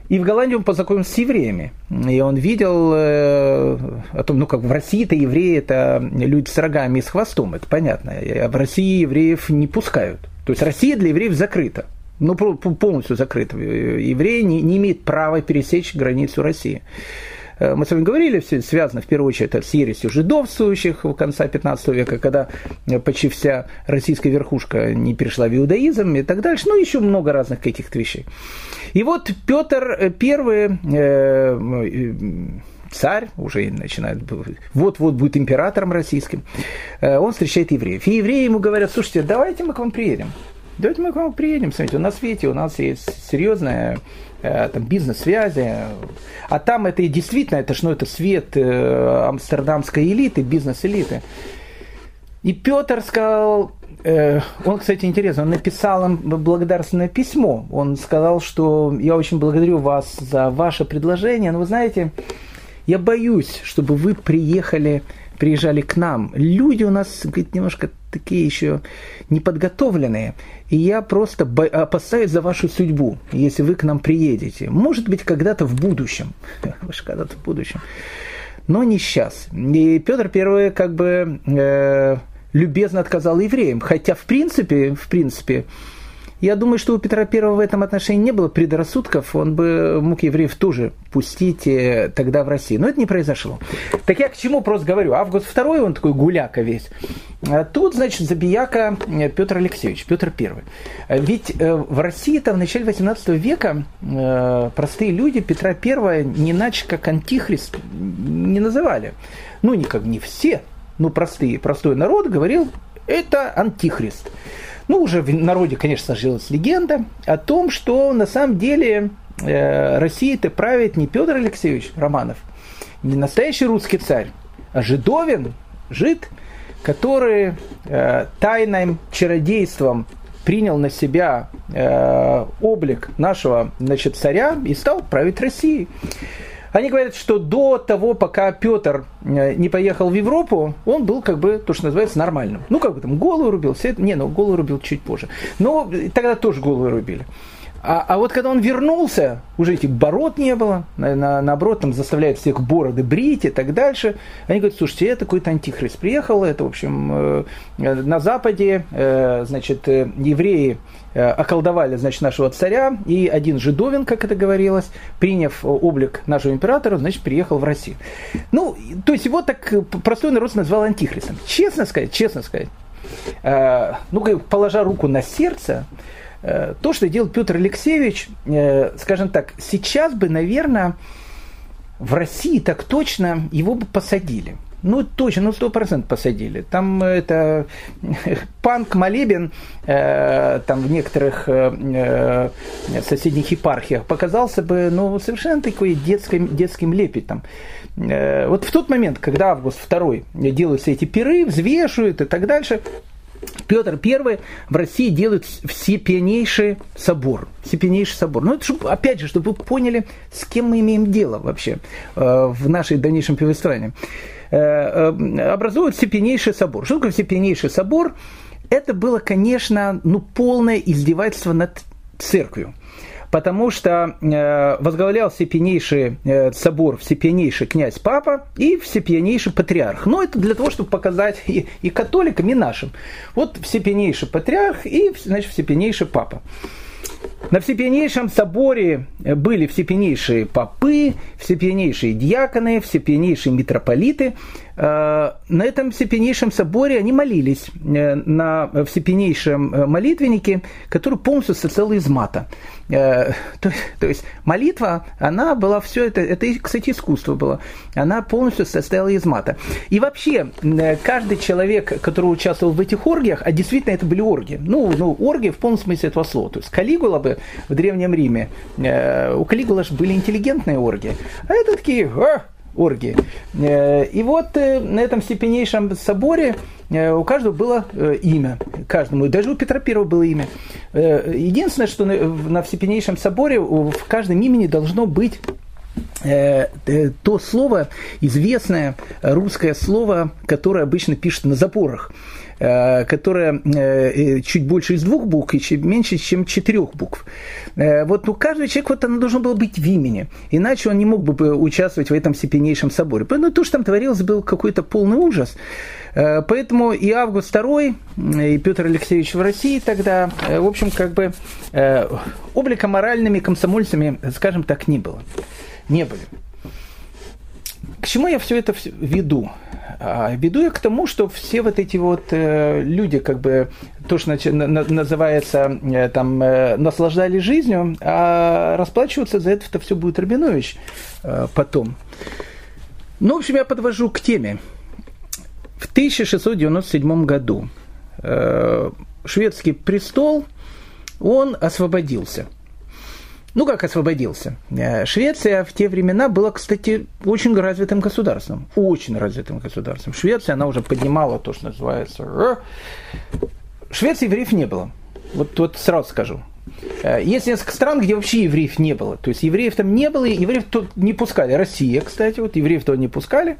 И в Голландии он познакомился с евреями. И он видел о том, ну как в России-то евреи это люди с рогами и с хвостом, это понятно. А в России евреев не пускают. То есть Россия для евреев закрыта ну, полностью закрыт. Евреи не, не имеют права пересечь границу России. Э, мы с вами говорили, все связано в первую очередь с ересью жидовствующих в конце 15 века, когда почти вся российская верхушка не перешла в иудаизм и так дальше. Ну, еще много разных каких-то вещей. И вот Петр I, э, царь, уже начинает, вот-вот будет императором российским, э, он встречает евреев. И евреи ему говорят, слушайте, давайте мы к вам приедем. Давайте мы к вам приедем, смотрите, у нас, видите, у нас есть серьезная э, там, бизнес-связи, а там это и действительно, это ж, ну, это свет э, амстердамской элиты, бизнес-элиты. И Петр сказал, э, он, кстати, интересно, он написал им благодарственное письмо. Он сказал, что я очень благодарю вас за ваше предложение, но вы знаете, я боюсь, чтобы вы приехали приезжали к нам. Люди у нас, говорит, немножко такие еще неподготовленные. И я просто опасаюсь за вашу судьбу, если вы к нам приедете. Может быть, когда-то в будущем. Когда-то в будущем. Но не сейчас. И Петр Первый как бы э, любезно отказал евреям. Хотя, в принципе, в принципе, я думаю, что у Петра I в этом отношении не было предрассудков, он бы мог евреев тоже пустить э, тогда в Россию. Но это не произошло. Так я к чему просто говорю. Август II, он такой гуляка весь. А тут, значит, забияка э, Петр Алексеевич, Петр I. Ведь э, в России-то в начале 18 века простые люди Петра I не иначе как антихрист не называли. Ну, не как не все, но простые, простой народ говорил, это антихрист. Ну, уже в народе, конечно, сложилась легенда о том, что на самом деле э, Россией-то правит не Петр Алексеевич Романов, не настоящий русский царь, а жидовин, жид, который э, тайным чародейством принял на себя э, облик нашего значит, царя и стал править Россией. Они говорят, что до того, пока Петр э, не поехал в Европу, он был как бы, то, что называется, нормальным. Ну, как бы там голову рубил, все это, не, ну, голову рубил чуть позже. Но тогда тоже голову рубили. А, а вот когда он вернулся, уже этих бород не было, на, на, наоборот, там заставляют всех бороды брить и так дальше. Они говорят, слушайте, это какой-то антихрист приехал, это, в общем, э, на Западе, э, значит, э, евреи околдовали, значит, нашего царя, и один жидовин, как это говорилось, приняв облик нашего императора, значит, приехал в Россию. Ну, то есть его так простой народ назвал антихристом. Честно сказать, честно сказать, э, ну, положа руку на сердце, Э, то, что делал Петр Алексеевич, э, скажем так, сейчас бы, наверное, в России так точно его бы посадили. Ну, точно, ну, сто процентов посадили. Там это панк молебен э, там в некоторых э, соседних епархиях показался бы, ну, совершенно такой детским, детским лепетом. Э, вот в тот момент, когда Август II делают эти пиры, взвешивают и так дальше, Петр I в России делает всепьянейший собор. Всепьянейший собор. Ну, это, чтобы, опять же, чтобы вы поняли, с кем мы имеем дело вообще э, в нашей дальнейшем повествовании. Э, э, образуют всепьянейший собор. Что такое всепьянейший собор? Это было, конечно, ну, полное издевательство над церковью потому что э, возглавлял всепьянейший собор всепьянейший князь Папа и всепьянейший патриарх. Но это для того, чтобы показать и, и католикам, и нашим. Вот всепьянейший патриарх и значит, всепьянейший Папа. На всепьянейшем соборе были всепьянейшие попы, всепьянейшие диаконы, всепьянейшие митрополиты. На этом всепенейшем соборе они молились на всепенейшем молитвеннике, который полностью состоял из мата. То, то есть молитва, она была все это, это, кстати, искусство было, она полностью состояла из мата. И вообще, каждый человек, который участвовал в этих оргиях, а действительно это были оргии, ну, ну оргии в полном смысле этого слова. То есть Калигула бы в Древнем Риме, у Калигула же были интеллигентные оргии, а это такие оргии. Э, и вот э, на этом степеннейшем соборе э, у каждого было имя, каждому, даже у Петра Первого было имя. Единственное, что на всепеннейшем соборе в каждом имени должно быть то слово, известное русское слово, которое обычно пишут на запорах. Э, которая э, чуть больше из двух букв и чуть меньше, чем четырех букв. Э, вот у каждого человека вот оно должно было быть в имени, иначе он не мог бы участвовать в этом всепеннейшем соборе. Поэтому то, что там творилось, был какой-то полный ужас. Поэтому и Август II, и Петр Алексеевич в России тогда, в общем, как бы облико-моральными комсомольцами, скажем так, не было. Не были. К чему я все это веду? А веду я к тому, что все вот эти вот э, люди, как бы, то, что называется, э, там, э, наслаждались жизнью, а расплачиваться за это все будет Рабинович потом. Ну, в общем, я подвожу к теме. В 1697 году шведский престол, он освободился – ну, как освободился? Э, Швеция в те времена была, кстати, очень развитым государством. Очень развитым государством. Швеция, она уже поднимала то, что называется... Швеции евреев не было. Вот, вот сразу скажу. Э, есть несколько стран, где вообще евреев не было. То есть евреев там не было, евреев тут не пускали. Россия, кстати, вот евреев туда не пускали.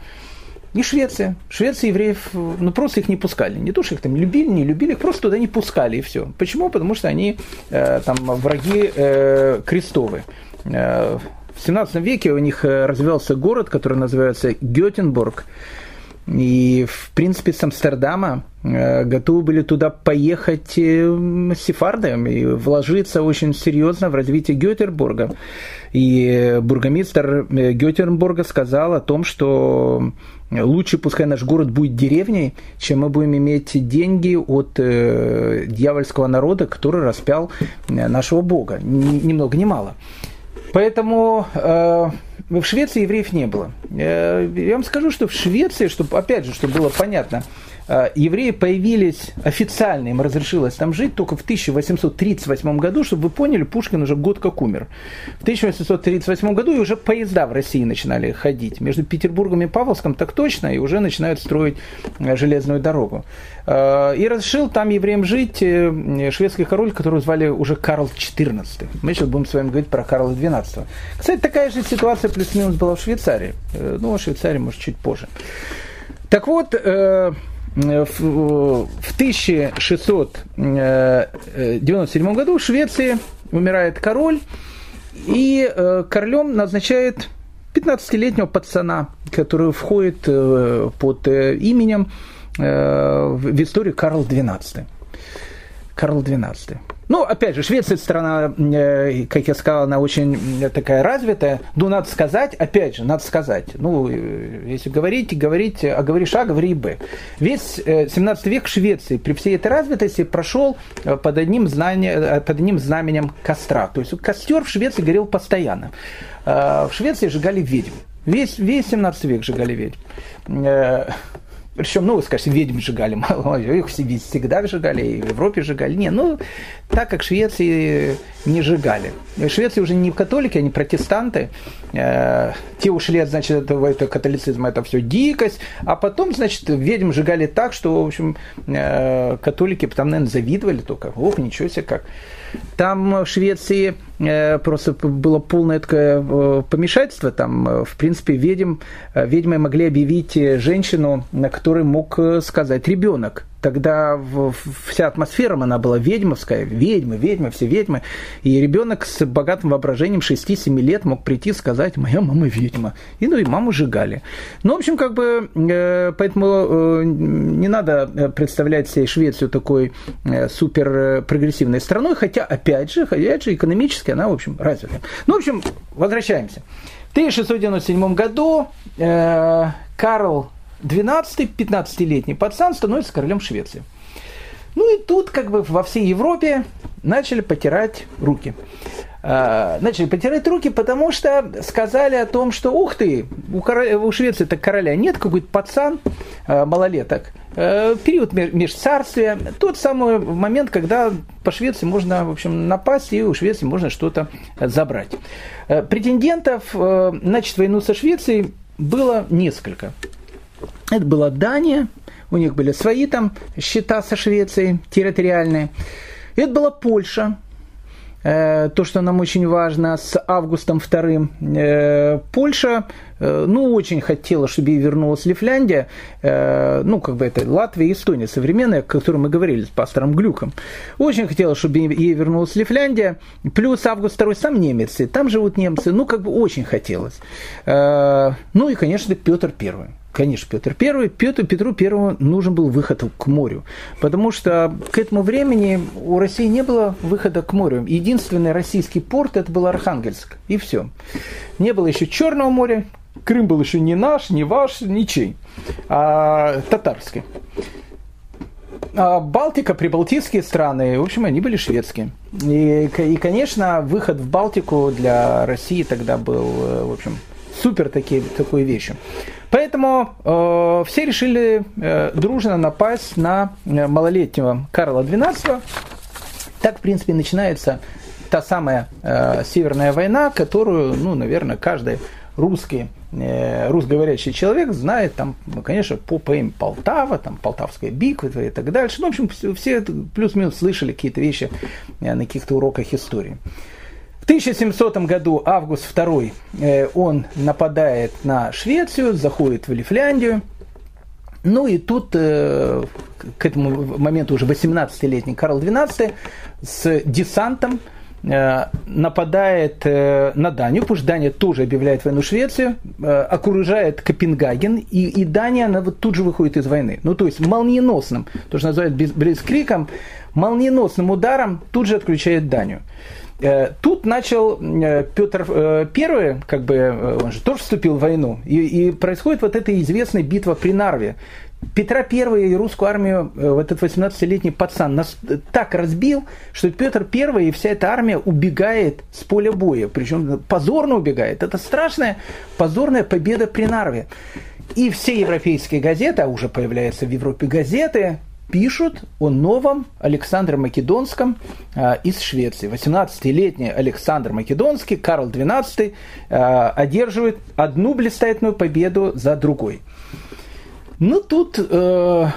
И Швеция. Швеция евреев, ну просто их не пускали. Не то, что их там любили, не любили, их просто туда не пускали и все. Почему? Потому что они э, там враги э, крестовые. Э, в 17 веке у них э, развивался город, который называется Гетенбург. И, в принципе, с Амстердама э, готовы были туда поехать э, сефарды и вложиться очень серьезно в развитие Гетеборга. И бургомистр э, Гетеборга сказал о том, что лучше пускай наш город будет деревней, чем мы будем иметь деньги от э, дьявольского народа, который распял нашего Бога. Ни, ни много ни мало. Поэтому э, в Швеции евреев не было. Э, я вам скажу, что в Швеции, чтобы, опять же, чтобы было понятно, э, евреи появились официально, им разрешилось там жить только в 1838 году, чтобы вы поняли, Пушкин уже год как умер. В 1838 году и уже поезда в России начинали ходить. Между Петербургом и Павловском так точно, и уже начинают строить э, железную дорогу. И разрешил там евреям жить шведский король, которого звали уже Карл XIV. Мы сейчас будем с вами говорить про Карла XII. Кстати, такая же ситуация плюс-минус была в Швейцарии. Ну, в Швейцарии, может, чуть позже. Так вот, э, в 1697 году в Швеции умирает король, и э, королем назначает 15-летнего пацана, который входит э, под именем в историю Карл XII. Карл XII. Ну, опять же, Швеция страна, э, как я сказал, она очень такая развитая. Ну, надо сказать, опять же, надо сказать. Ну, э, если говорить, говорить, а говоришь А, говори Б. Весь 17 э, век Швеции при всей этой развитости прошел под одним, знание, под одним знаменем костра. То есть костер в Швеции горел постоянно. В Швеции сжигали ведьм. Весь, весь 17 век сжигали ведьм. Причем, ну, скажем, ведьм сжигали, их всегда сжигали, и в Европе сжигали. Не, ну, так как Швеции не сжигали. В Швеции уже не католики, они протестанты. Э, те ушли, значит, в это католицизм, это все дикость. А потом, значит, ведьм сжигали так, что, в общем, э, католики там, наверное, завидовали только. Ох, ничего себе как. Там в Швеции э, просто было полное такое помешательство. Там, в принципе, ведьм, ведьмы могли объявить женщину, на которой мог сказать ребенок тогда вся атмосфера, она была ведьмовская, ведьмы, ведьмы, все ведьмы. И ребенок с богатым воображением 6-7 лет мог прийти и сказать, моя мама ведьма. И ну и маму сжигали. Ну, в общем, как бы, э, поэтому э, не надо э, представлять себе Швецию такой супер прогрессивной страной, хотя, опять же, опять же, экономически она, в общем, развита. Ну, в общем, возвращаемся. В 1697 году Карл 12-15-летний пацан становится королем Швеции. Ну и тут как бы во всей Европе начали потирать руки. А, начали потирать руки, потому что сказали о том, что ух ты, у, короля, у Швеции-то короля нет, какой-то пацан, а, малолеток, а, период межцарствия, тот самый момент, когда по Швеции можно, в общем, напасть, и у Швеции можно что-то забрать. Претендентов начать войну со Швецией было несколько. Это была Дания, у них были свои там счета со Швецией территориальные. Это была Польша, э, то, что нам очень важно, с Августом II. Э, Польша, э, ну, очень хотела, чтобы ей вернулась Лифляндия, ну, как бы это Латвия и Эстония современная, о которой мы говорили с пастором Глюком. Очень хотела, чтобы ей вернулась Лифляндия, плюс Август II сам немец, и там живут немцы, ну, как бы очень хотелось. Ну, и, конечно, Петр I конечно, Петр I, Петру, Петру Первому нужен был выход к морю, потому что к этому времени у России не было выхода к морю. Единственный российский порт это был Архангельск, и все. Не было еще Черного моря, Крым был еще не наш, не ваш, ничей, а татарский. А Балтика, прибалтийские страны, в общем, они были шведские. И, и, конечно, выход в Балтику для России тогда был, э, в общем, супер такие, такой вещью. Поэтому э, все решили э, дружно напасть на э, малолетнего Карла XII. Так, в принципе, начинается та самая э, Северная война, которую, ну, наверное, каждый русский, э, русговорящий человек знает, там, ну, конечно, по поэме Полтава, там, Полтавская битва и так дальше. Ну, в общем, все плюс-минус слышали какие-то вещи э, на каких-то уроках истории. 1700 году Август II, э, он нападает на Швецию, заходит в Лифляндию. Ну и тут э, к этому моменту уже 18-летний Карл XII с десантом э, нападает на Данию, потому что Дания тоже объявляет войну Швецию, окружает Копенгаген, и, и Дания она вот тут же выходит из войны. Ну, то есть молниеносным, то, что называют Блицкриком, молниеносным ударом тут же отключает Данию. Э, тут начал э, Петр I, э, как бы, он же тоже вступил в войну, и, и происходит вот эта известная битва при Нарве. Петра I и русскую армию вот этот 18-летний пацан нас так разбил, что Петр I и вся эта армия убегает с поля боя. Причем позорно убегает. Это страшная позорная победа при Нарве. И все европейские газеты, а уже появляются в Европе газеты, пишут о новом Александре Македонском э, из Швеции. 18-летний Александр Македонский, Карл XII, э, одерживает одну блистательную победу за другой. Ну тут э,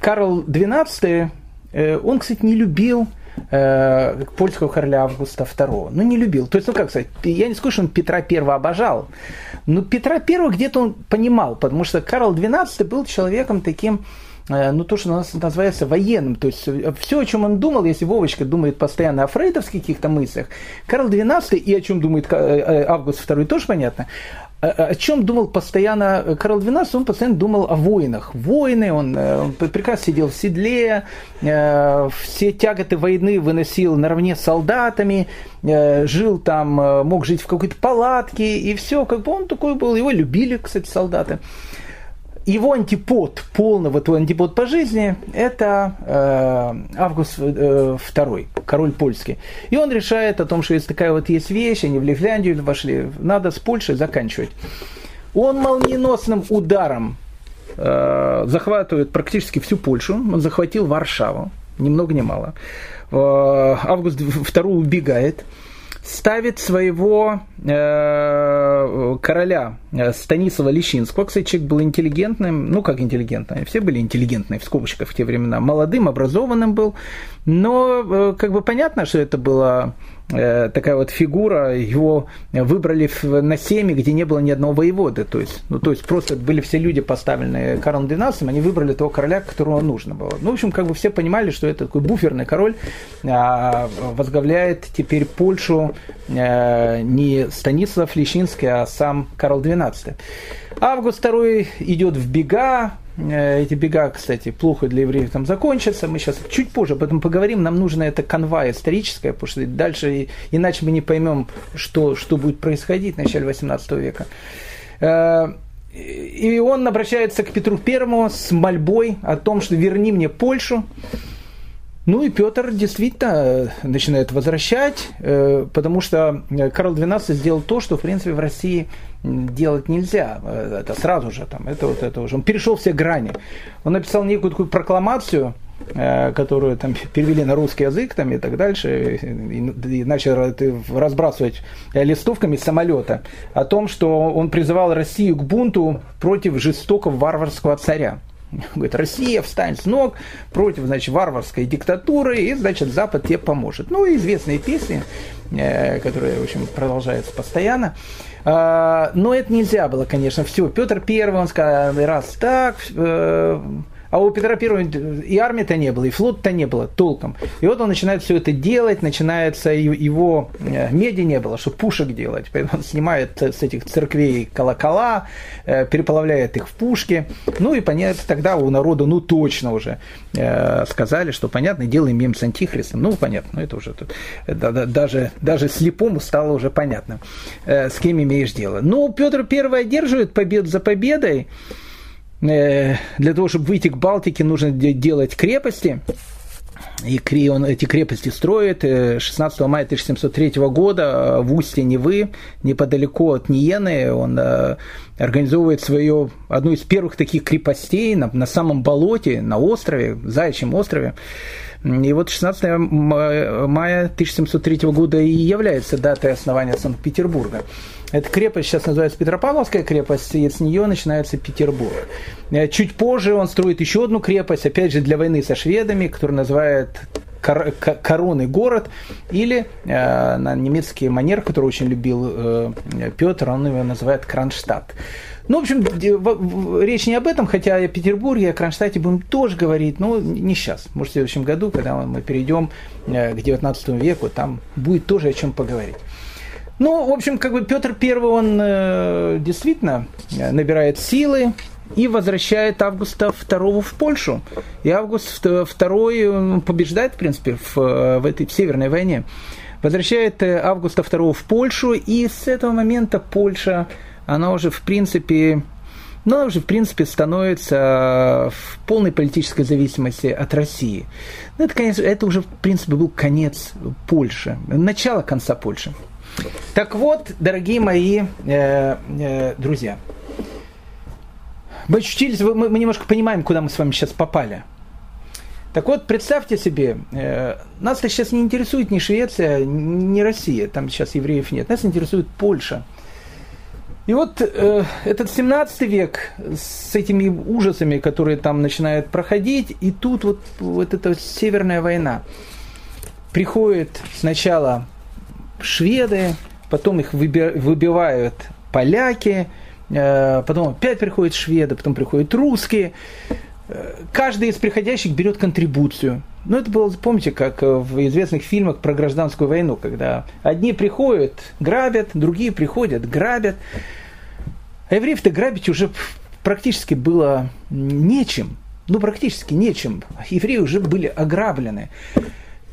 Карл XII, э, он, кстати, не любил э, польского короля Августа II. Ну, не любил. То есть, ну, как сказать, я не скажу, что он Петра I обожал, но Петра I где-то он понимал, потому что Карл XII был человеком таким, Э, ну, то, что у нас называется военным. То есть э, все, о чем он думал, если Вовочка думает постоянно о фрейдовских каких-то мыслях, Карл XII и о чем думает э, Август II тоже понятно, о чем думал постоянно Карл XII? Он постоянно думал о воинах. Войны, он прекрасно сидел в седле, все тяготы войны выносил наравне с солдатами, жил там, мог жить в какой-то палатке, и все, как бы он такой был, его любили, кстати, солдаты его антипод, полный вот антипод по жизни, это э, Август э, II, король польский. И он решает о том, что если такая вот есть вещь, они в Лифляндию вошли, надо с Польшей заканчивать. Он молниеносным ударом э, захватывает практически всю Польшу, он захватил Варшаву, ни много ни мало. Э, Август II убегает, ставит своего э, короля э, Станислава Лещинского. Кстати, человек был интеллигентным, ну как интеллигентным, все были интеллигентные в скобочках в те времена. Молодым, образованным был, но э, как бы понятно, что это было такая вот фигура, его выбрали на семьи, где не было ни одного воеводы, то есть, ну, то есть просто были все люди поставленные Карлом XII, они выбрали того короля, которого нужно было. Ну, в общем, как бы все понимали, что это такой буферный король, а, возглавляет теперь Польшу а, не Станислав Лещинский, а сам Карл XII. Август II идет в бега, Э, эти бега, кстати, плохо для евреев там закончатся. Мы сейчас чуть позже об этом поговорим. Нам нужна эта канва историческая, потому что дальше иначе мы не поймем, что, что будет происходить в начале 18 века. Э, и он обращается к Петру Первому с мольбой о том, что верни мне Польшу. Ну и Петр действительно начинает возвращать, э, потому что Карл XII сделал то, что в принципе в России делать нельзя. Э, это сразу же, там, это вот это уже. Он перешел все грани. Он написал некую такую прокламацию, э, которую там перевели на русский язык там, и так дальше, и, и начал разбрасывать листовками самолета о том, что он призывал Россию к бунту против жестокого варварского царя. Говорит, Россия, встань с ног против, значит, варварской диктатуры, и, значит, Запад тебе поможет. Ну, и известные песни, э, которые, в общем, продолжаются постоянно. А, но это нельзя было, конечно, все. Петр Первый, он сказал, раз так, э, а у Петра Первого и армии-то не было, и флота-то не было толком. И вот он начинает все это делать, начинается его э, меди не было, чтобы пушек делать. Поэтому он снимает с этих церквей колокола, э, переплавляет их в пушки. Ну и понятно, тогда у народа, ну точно уже э, сказали, что понятно, делаем мем с антихристом. Ну понятно, ну это уже тут, даже, даже слепому стало уже понятно, с кем имеешь дело. Ну, Петр Первый одерживает победу за победой. Э, для того, чтобы выйти к Балтике, нужно делать крепости. И он эти крепости строит 16 э, мая 1703 года э, в устье Невы, неподалеку от Ниены. Он организовывает свою, одну из первых таких крепостей на, на самом болоте, на острове, Заячьем острове. И вот 16 мая 1703 года и является датой основания Санкт-Петербурга. Эта крепость сейчас называется Петропавловская крепость, и с нее начинается Петербург. Э, чуть позже он строит еще одну крепость, опять же для войны со шведами, которую называют коронный город, или э, на немецкий манер, который очень любил э, Петр, он его называет Кронштадт. Ну, в общем, речь не об этом, хотя о Петербурге, о Кронштадте будем тоже говорить, но не сейчас. Может, в следующем году, когда мы перейдем э, к 19 веку, там будет тоже о чем поговорить. Ну, в общем, как бы Петр I, он э, действительно набирает силы и возвращает Августа II в Польшу. И Август II побеждает, в принципе, в, э, в этой в Северной войне. Возвращает э, Августа II в Польшу, и с этого момента Польша, она уже, в принципе, ну, она уже, в принципе, становится в полной политической зависимости от России. Ну, это, конечно, это уже, в принципе, был конец Польши, начало конца Польши. Так вот, дорогие мои э, э, друзья, мы очутились, мы, мы немножко понимаем, куда мы с вами сейчас попали. Так вот, представьте себе, э, нас сейчас не интересует ни Швеция, ни Россия, там сейчас евреев нет, нас интересует Польша. И вот э, этот 17 век с этими ужасами, которые там начинают проходить, и тут вот, вот эта Северная война. Приходит сначала шведы, потом их выбивают поляки, э, потом опять приходят шведы, потом приходят русские. Э, каждый из приходящих берет контрибуцию. Ну, это было, помните, как в известных фильмах про гражданскую войну, когда одни приходят, грабят, другие приходят, грабят. А евреев-то грабить уже практически было нечем. Ну, практически нечем. Евреи уже были ограблены.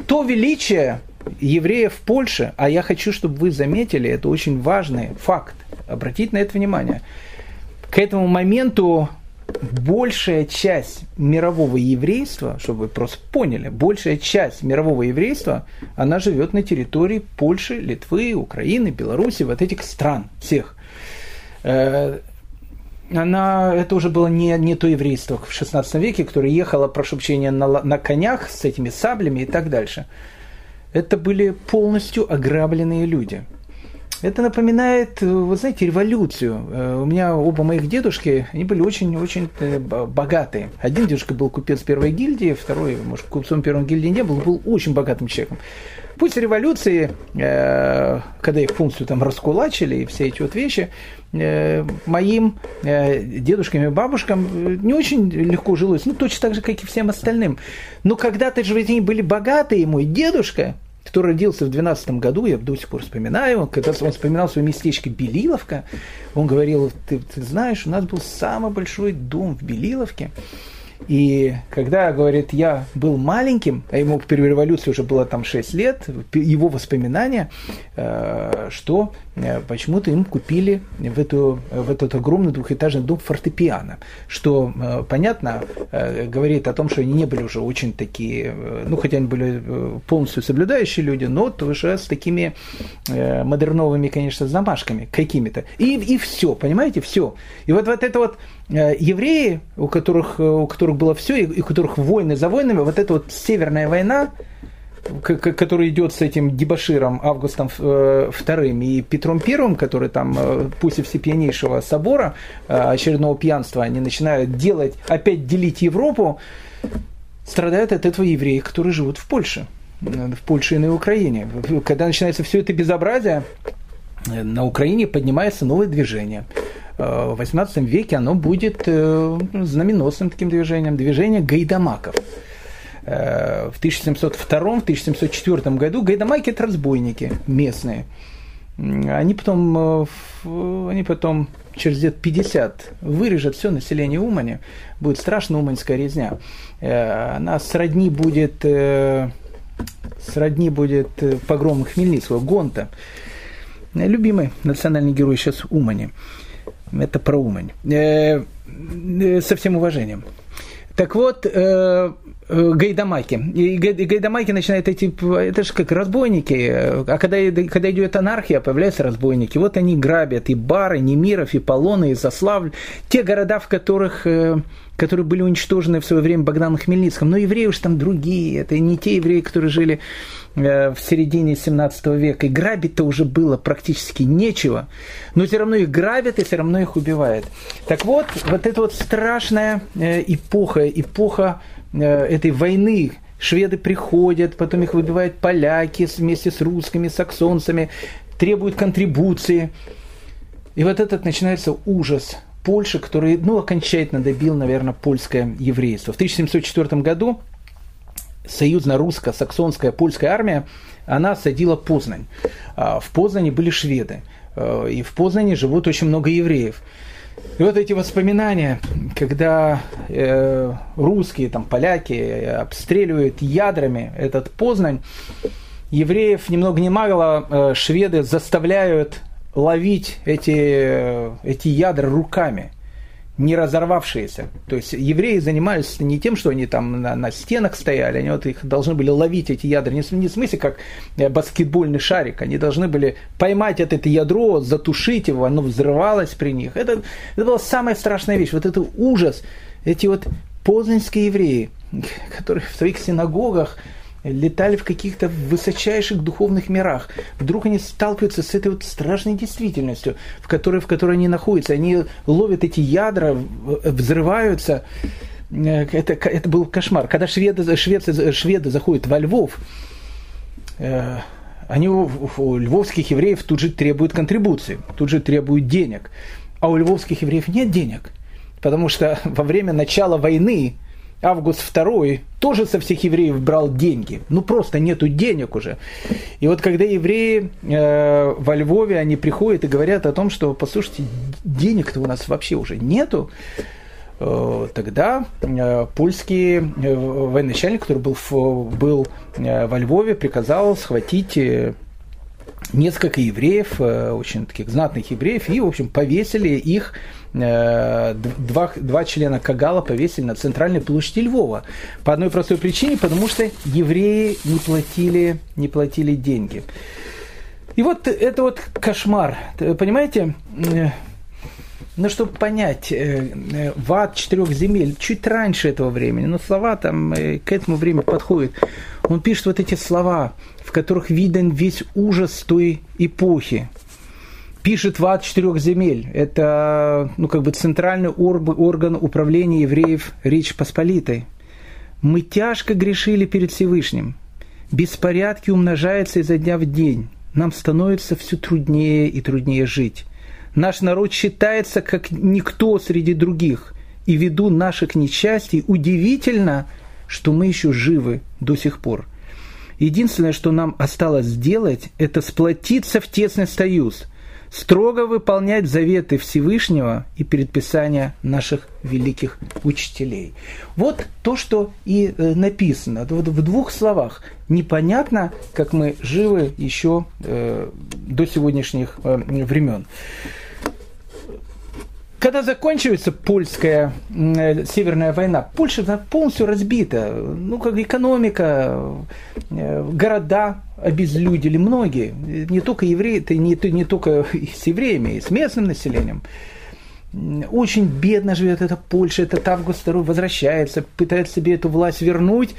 То величие, евреев в Польше, а я хочу, чтобы вы заметили, это очень важный факт, обратите на это внимание. К этому моменту большая часть мирового еврейства, чтобы вы просто поняли, большая часть мирового еврейства, она живет на территории Польши, Литвы, Украины, Беларуси, вот этих стран всех. Э, она, это уже было не, не то еврейство в 16 веке, которое ехало, прошу прощения, на, на конях с этими саблями и так дальше это были полностью ограбленные люди. Это напоминает, вы знаете, революцию. Э, у меня оба моих дедушки, они были очень-очень э, богатые. Один дедушка был купец первой гильдии, второй, может, купцом первой гильдии не был, был очень богатым человеком. После революции, э, когда их функцию там раскулачили и все эти вот вещи, моим дедушкам и бабушкам не очень легко жилось, ну, точно так же, как и всем остальным. Но когда-то же они были богатые, мой дедушка, который родился в 12 году, я до сих пор вспоминаю, когда он вспоминал свое местечко Белиловка, он говорил, ты, ты знаешь, у нас был самый большой дом в Белиловке, И когда, говорит, я был маленьким, а ему при революции уже было там 6 лет, его воспоминания, э, что почему-то им купили в, эту, в этот огромный двухэтажный дом фортепиано, что, э, понятно, говорит о том, что они не были уже очень такие, ну, хотя они были полностью соблюдающие люди, но уже с такими модерновыми, конечно, замашками какими-то. И, и все, понимаете, все. И вот, вот это вот евреи, у которых, у которых было все, и у которых войны за войнами, вот эта вот северная война, который идет с этим дебаширом Августом э, и Петром I, который там э, после всепьянейшего собора э, очередного пьянства, они начинают делать, опять делить Европу, страдают от этого евреи, которые живут в Польше, в Польше и на Украине. Когда начинается все это безобразие, на Украине поднимается новое движение. В XVIII веке оно будет знаменосным таким движением, движение гайдамаков – в 1702-1704 году гайдамаки – это разбойники местные. Они потом, э, они потом через лет 50 вырежет все население Умани, будет страшная уманская резня. Э, она сродни будет, сродни будет погрому Хмельницкого, Гонта. Любимый национальный герой сейчас Умани. Это про Умань. Со всем уважением. Так вот, э, э, гайдамаки. И гайдамаки начинают эти, это же как разбойники. А когда, когда идет анархия, появляются разбойники. Вот они грабят и бары, и Немиров, и Полоны, и Заславль. Те города, в которых э, которые были уничтожены в свое время Богданом Хмельницким. Но евреи уж там другие, это не те евреи, которые жили э, в середине 17 века. И грабить-то уже было практически нечего, но все равно их грабят и все равно их убивают. Так вот, вот эта вот страшная э, эпоха, эпоха э, этой войны, шведы приходят, потом их выбивают поляки вместе с русскими, саксонцами, требуют контрибуции. И вот этот начинается ужас Польши, который ну, окончательно добил, наверное, польское еврейство. В 1704 году союзно-русско-саксонская польская армия, она осадила Познань. А, в Познане были шведы. А, и в Познане живут очень много евреев. И вот эти воспоминания, когда э, русские, там, поляки обстреливают ядрами этот Познань, евреев ни много ни мало э, шведы заставляют ловить эти, эти ядра руками, не разорвавшиеся. То есть евреи занимались не тем, что они там на, на стенах стояли, они вот их должны были ловить эти ядра, не, не в смысле как э, баскетбольный шарик, они должны были поймать это, это ядро, затушить его, оно взрывалось при них. Это, это была самая страшная вещь, вот это ужас, эти вот познанские евреи, которые в своих синагогах летали в каких-то высочайших духовных мирах. Вдруг они сталкиваются с этой вот страшной действительностью, в которой, в которой они находятся. Они ловят эти ядра, взрываются. Э, это, это был кошмар. Когда шведы, шведы, шведы заходят во Львов, э, они у, у львовских евреев тут же требуют контрибуции, тут же требуют денег. А у львовских евреев нет денег, потому что во время начала войны Август II тоже со всех евреев брал деньги. Ну просто нету денег уже. И вот когда евреи э, во Львове, они приходят и говорят о том, что, послушайте, денег-то у нас вообще уже нету, э, тогда э, польский э, военачальник, который был, в, был э, во Львове, приказал схватить э, несколько евреев, э, очень таких знатных евреев, и, в общем, повесили их два, два члена Кагала повесили на центральной площади Львова. По одной простой причине, потому что евреи не платили, не платили деньги. И вот это вот кошмар. Понимаете, э, ну, чтобы понять, э, в ад четырех земель, чуть раньше этого времени, но слова там к этому времени подходят. Он пишет вот эти слова, в которых виден весь ужас той эпохи пишет ВАД четырех земель. Это ну, как бы центральный орган управления евреев Речь Посполитой. Мы тяжко грешили перед Всевышним. Беспорядки умножаются изо дня в день. Нам становится все труднее и труднее жить. Наш народ считается как никто среди других. И ввиду наших несчастий удивительно, что мы еще живы до сих пор. Единственное, что нам осталось сделать, это сплотиться в тесный союз – строго выполнять заветы Всевышнего и предписания наших великих учителей. Вот то, что и э, написано. Вот в двух словах. Непонятно, как мы живы еще э, до сегодняшних э, времен. Когда заканчивается польская э, северная война, Польша полностью разбита. Ну, как экономика, э, города обезлюдили многие. Не только евреи, не, не только с евреями, и с местным населением. Очень бедно живет эта Польша, этот Август II возвращается, пытается себе эту власть вернуть.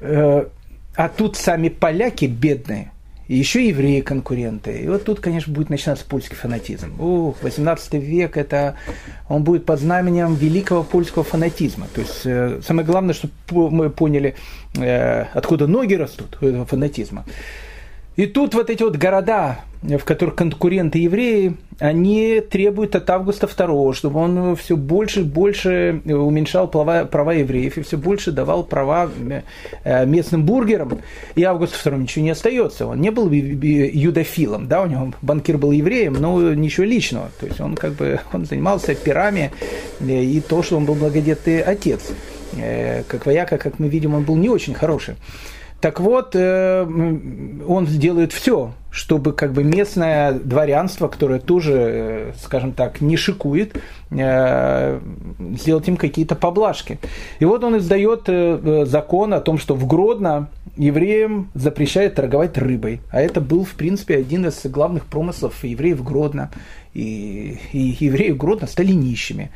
Э, а тут сами поляки бедные – и еще евреи конкуренты. И вот тут, конечно, будет начинаться польский фанатизм. Ух, 18 век, это он будет под знаменем великого польского фанатизма. То есть э, самое главное, чтобы мы поняли, э, откуда ноги растут у этого фанатизма. И тут вот эти вот города, в которых конкуренты евреи, они требуют от Августа II, чтобы он все больше и больше уменьшал права, права евреев и все больше давал права э, местным бургерам. И Августу II ничего не остается. Он не был юдофилом, да, у него банкир был евреем, но ничего личного. То есть он как бы он занимался пирами э, и то, что он был благодетный отец. Э, как вояка, как мы видим, он был не очень хороший. Так вот, э, он сделает все, чтобы как бы местное дворянство, которое тоже, э, скажем так, не шикует, э, сделать им какие-то поблажки. И вот он издает закон о том, что в Гродно евреям запрещает торговать рыбой. А это был, в принципе, один из главных промыслов евреев Гродно. И, и евреи Гродно стали нищими.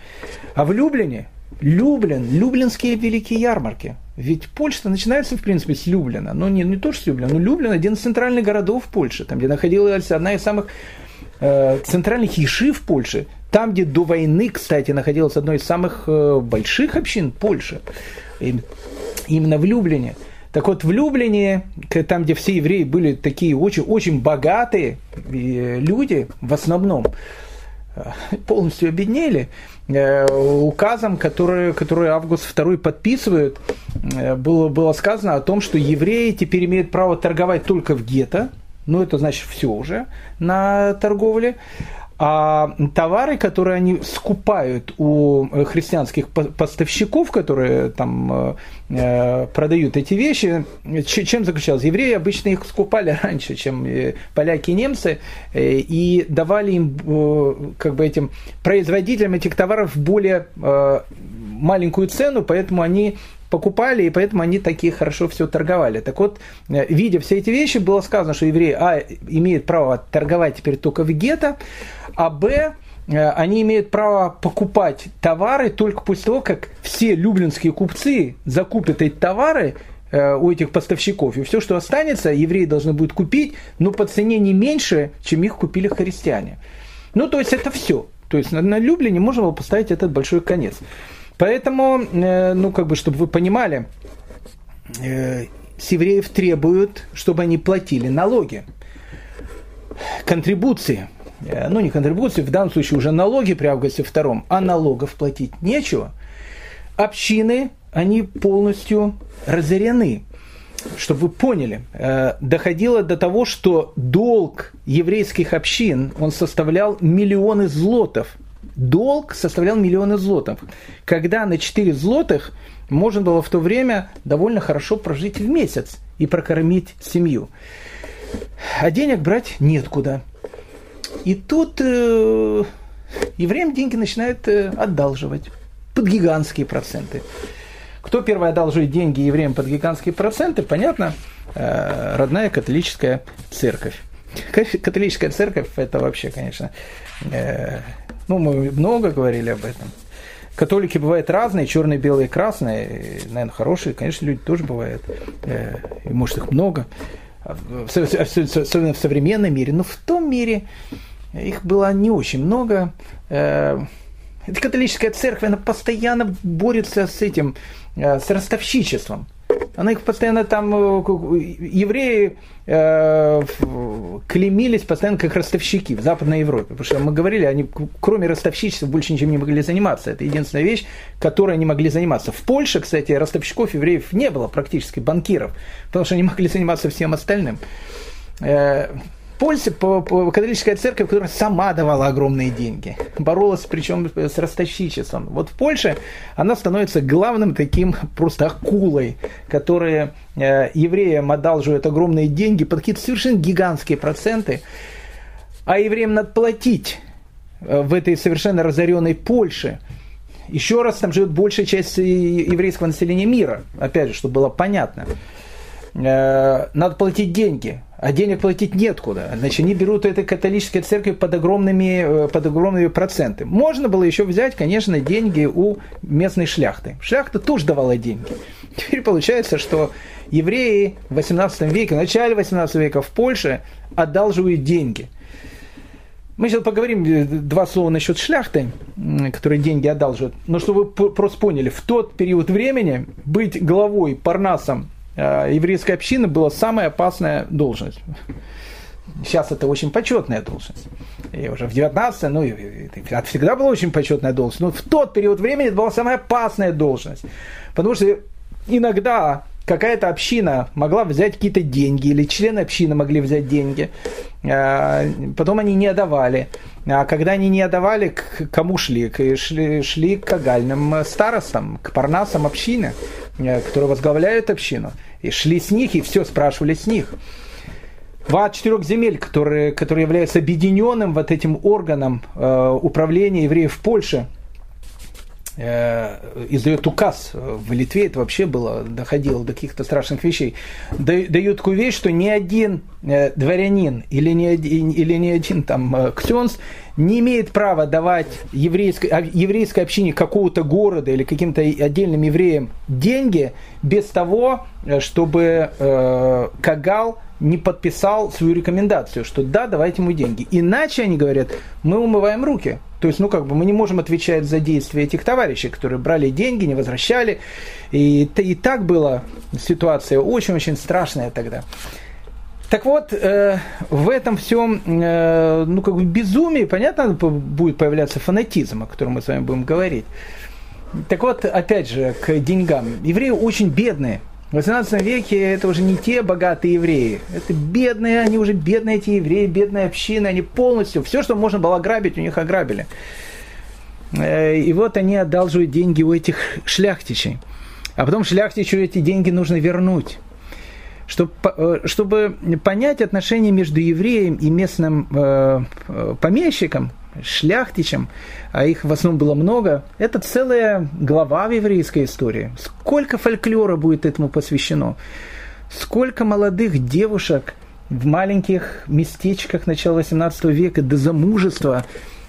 А в Люблине Люблин, люблинские великие ярмарки. Ведь Польша начинается, в принципе, с Люблина. Но не, не то, что с Люблина, но Люблин один из центральных городов Польши, там, где находилась одна из самых э, центральных ешив Польши. Там, где до войны, кстати, находилась одной из самых э, больших общин Польши. И, именно в Люблине. Так вот, в Люблине, там, где все евреи были такие очень, очень богатые э, люди, в основном, э, полностью обеднели, указом, который, который Август II подписывает, э, было, было сказано о том, что евреи теперь имеют право торговать только в гетто, ну это значит все уже на торговле, а товары, которые они скупают у христианских поставщиков, которые там э, э продают эти вещи, чем заключалось? Евреи обычно их скупали раньше, чем э, поляки и немцы, э, и давали им, э, как бы этим производителям этих товаров более э, маленькую цену, поэтому они покупали, и поэтому они такие хорошо все торговали. Так вот, видя все эти вещи, было сказано, что евреи, а, имеют право торговать теперь только в гетто, а Б, э, они имеют право покупать товары только после того, как все люблинские купцы закупят эти товары э, у этих поставщиков. И все, что останется, евреи должны будут купить, но по цене не меньше, чем их купили христиане. Ну, то есть это все. То есть на, на Люблине можно было поставить этот большой конец. Поэтому, э, ну, как бы, чтобы вы понимали, с евреев требуют, чтобы они платили налоги, контрибуции. Э, ну не контрибуции, в данном случае уже налоги при Августе втором, а налогов платить нечего, общины, они полностью разорены. Чтобы вы поняли, э, доходило до того, что долг еврейских общин, он составлял миллионы злотов. Долг составлял миллионы злотов. Когда на 4 злотых можно было в то время довольно хорошо прожить в месяц и прокормить семью. А денег брать нет куда. И тут э, евреям деньги начинают э, одалживать под гигантские проценты. Кто первый одалживает деньги евреям под гигантские проценты, понятно, э, родная католическая церковь. Католическая церковь это вообще, конечно, э, ну мы много говорили об этом. Католики бывают разные, черные, белые, красные, наверное, хорошие, конечно, люди тоже бывают, э, и может их много, особенно в современном мире, но в том мире, их было не очень много. Э, эта католическая церковь, она постоянно борется с этим, э, с ростовщичеством. Она их постоянно там, э, евреи э, клеймились постоянно как ростовщики в Западной Европе. Потому что мы говорили, они кроме ростовщичества больше ничем не могли заниматься. Это единственная вещь, которой они могли заниматься. В Польше, кстати, ростовщиков евреев не было практически, банкиров, потому что они могли заниматься всем остальным. Польша, католическая церковь, которая сама давала огромные деньги, боролась причем с ростовщичеством. Вот в Польше она становится главным таким просто акулой, которая э, евреям одалживает огромные деньги под какие-то совершенно гигантские проценты, а евреям надо платить э, в этой совершенно разоренной Польше. Еще раз, там живет большая часть еврейского населения мира, опять же, чтобы было понятно. Э, надо платить деньги, а денег платить неоткуда. Значит, они берут этой католической церкви под огромными, э, под огромными проценты. Можно было еще взять, конечно, деньги у местной шляхты. Шляхта тоже давала деньги. Теперь получается, что евреи в 18 веке, в начале 18 века в Польше одалживают деньги. Мы сейчас поговорим э, два слова насчет шляхты, которые деньги одалживают. Но чтобы вы просто поняли, в тот период времени быть главой, парнасом Э, еврейская община была самая опасная должность. Сейчас это очень почетная должность. И уже в 19 ну, это всегда была очень почетная должность. Но в тот период времени это была самая опасная должность. Потому что иногда какая-то община могла взять какие-то деньги, или члены общины могли взять деньги, э, потом они не отдавали. А когда они не отдавали, к кому шли? Шли, шли к кагальным старостам, к парнасам общины. Э, которые возглавляют общину, и шли с них, и все спрашивали с них. Два четырех земель, которые, которые являются объединенным вот этим органом э, управления евреев в Польше, издает указ. В Литве это вообще было, доходило до каких-то страшных вещей. Дают такую вещь, что ни один э, дворянин или ни один, или ни один там э, ксенс не имеет права давать еврейской, а, еврейской общине какого-то города или каким-то отдельным евреям деньги без того, э, чтобы э, Кагал не подписал свою рекомендацию, что да, давайте ему деньги. Иначе они говорят, мы умываем руки. То есть, ну как бы мы не можем отвечать за действия этих товарищей, которые брали деньги, не возвращали. И, и так была ситуация очень-очень страшная тогда. Так вот, э, в этом всем, э, ну, как бы безумии, понятно, будет появляться фанатизм, о котором мы с вами будем говорить. Так вот, опять же, к деньгам. Евреи очень бедные. В 18 веке это уже не те богатые евреи. Это бедные, они уже бедные эти евреи, бедная община, они полностью, все, что можно было ограбить, у них ограбили. Э, и вот они одалживают деньги у этих шляхтичей. А потом шляхтичу эти деньги нужно вернуть. Чтобы, э, чтобы понять отношения между евреем и местным э, э, помещиком, шляхтичем, а их в основном было много, это целая глава в еврейской истории. Сколько фольклора будет этому посвящено? Сколько молодых девушек в маленьких местечках начала 18 века до замужества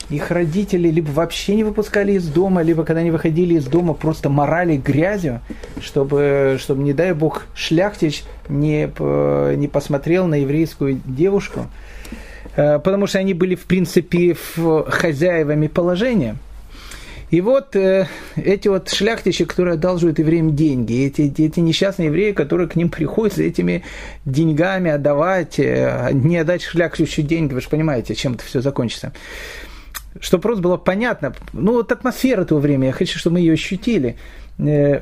их родители либо вообще не выпускали из дома, либо когда они выходили из дома, просто морали грязью, чтобы, чтобы не дай бог, шляхтич не, не посмотрел на еврейскую девушку, потому что они были, в принципе, хозяевами положения. И вот э, эти вот шляхтичи, которые одалживают евреям деньги, эти, эти несчастные евреи, которые к ним приходят за этими деньгами отдавать, э, не отдать шляхтичу деньги, вы же понимаете, чем это все закончится чтобы просто было понятно, ну вот атмосфера того времени, я хочу, чтобы мы ее ощутили. Э,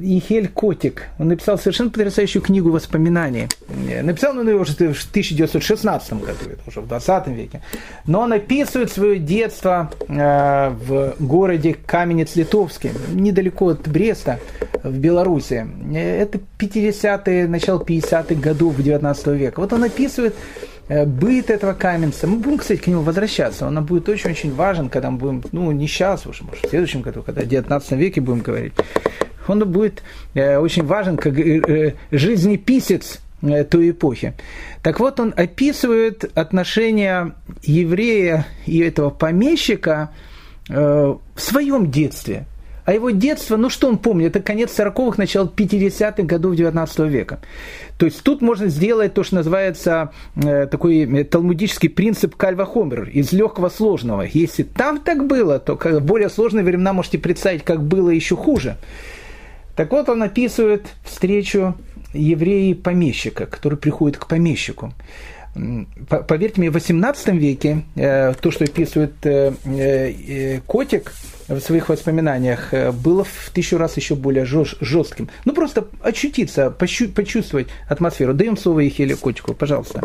Ихель Котик, он написал совершенно потрясающую книгу воспоминаний. Э, написал он ее уже в 1916 году, это уже в 20 веке. Но он описывает свое детство э, в городе Каменец-Литовский, недалеко от Бреста, в Беларуси. Это 50-е, начало 50-х годов 19 века. Вот он описывает Э, быт этого каменца. Мы будем, кстати, к нему возвращаться. Он будет очень-очень важен, когда мы будем, ну, не сейчас, уже, может, в следующем году, когда в 19 веке будем говорить. Он будет э, очень важен как э, э, жизнеписец той эпохи. Так вот, он описывает отношения еврея и этого помещика в своем детстве. А его детство, ну что он помнит, это конец 40-х, начало 50-х годов 19 века. То есть тут можно сделать то, что называется э, такой талмудический принцип кальва хомер, из легкого сложного. Если там так было, то более сложные времена можете представить, как было еще хуже. Так вот, он описывает встречу еврея помещика, который приходит к помещику. Поверьте мне, в 18 веке э, то, что описывает э, э, Котик в своих воспоминаниях, было в тысячу раз еще более жестким. Ну, просто очутиться, почувствовать атмосферу. Даем слово Ехеле Котику, пожалуйста.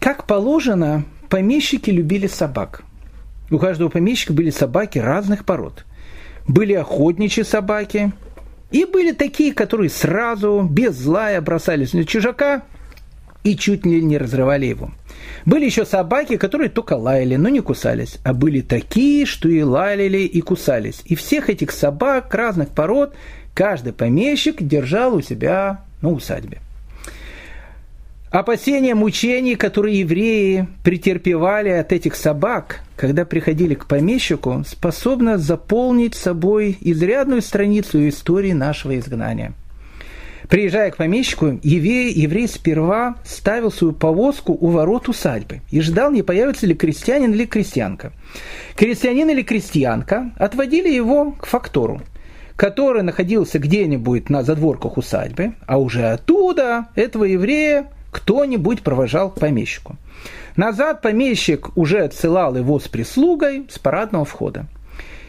как положено, помещики любили собак. У каждого помещика были собаки разных пород. Были охотничьи собаки, и были такие, которые сразу, без злая, бросались на чужака и чуть ли не разрывали его. Были еще собаки, которые только лаяли, но не кусались. А были такие, что и лаяли, и кусались. И всех этих собак разных пород каждый помещик держал у себя на усадьбе. Опасения мучений, которые евреи претерпевали от этих собак, когда приходили к помещику, способно заполнить собой изрядную страницу истории нашего изгнания. Приезжая к помещику, еврей, еврей сперва ставил свою повозку у ворот усадьбы и ждал, не появится ли крестьянин или крестьянка. Крестьянин или крестьянка отводили его к фактору, который находился где-нибудь на задворках усадьбы, а уже оттуда этого еврея кто-нибудь провожал помещику. Назад помещик уже отсылал его с прислугой с парадного входа.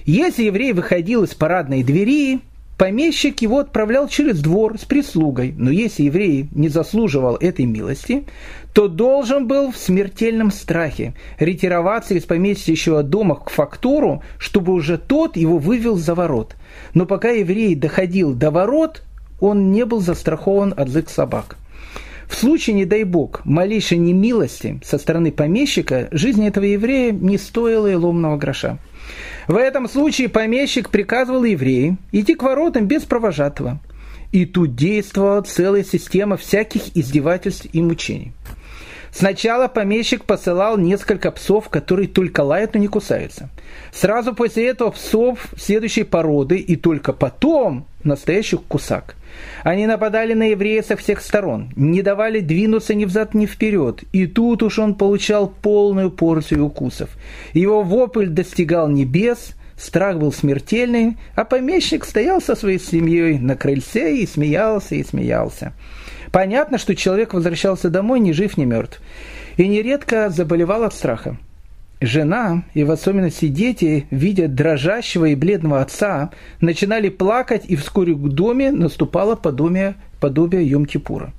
Если еврей выходил из парадной двери, помещик его отправлял через двор с прислугой. Но если еврей не заслуживал этой милости, то должен был в смертельном страхе ретироваться из поместья дома к фактуру, чтобы уже тот его вывел за ворот. Но пока еврей доходил до ворот, он не был застрахован от злых собак. В случае, не дай бог, малейшей немилости со стороны помещика, жизнь этого еврея не стоила и ломного гроша. В этом случае помещик приказывал евреям идти к воротам без провожатого. И тут действовала целая система всяких издевательств и мучений. Сначала помещик посылал несколько псов, которые только лают, но не кусаются. Сразу после этого псов следующей породы и только потом настоящих кусак. Они нападали на еврея со всех сторон, не давали двинуться ни взад, ни вперед, и тут уж он получал полную порцию укусов. Его вопль достигал небес, страх был смертельный, а помещик стоял со своей семьей на крыльце и смеялся, и смеялся. Понятно, что человек возвращался домой ни жив, ни мертв, и нередко заболевал от страха. Жена, и в особенности дети, видя дрожащего и бледного отца, начинали плакать, и вскоре к доме наступало подобие, подобие Йом-Кипура.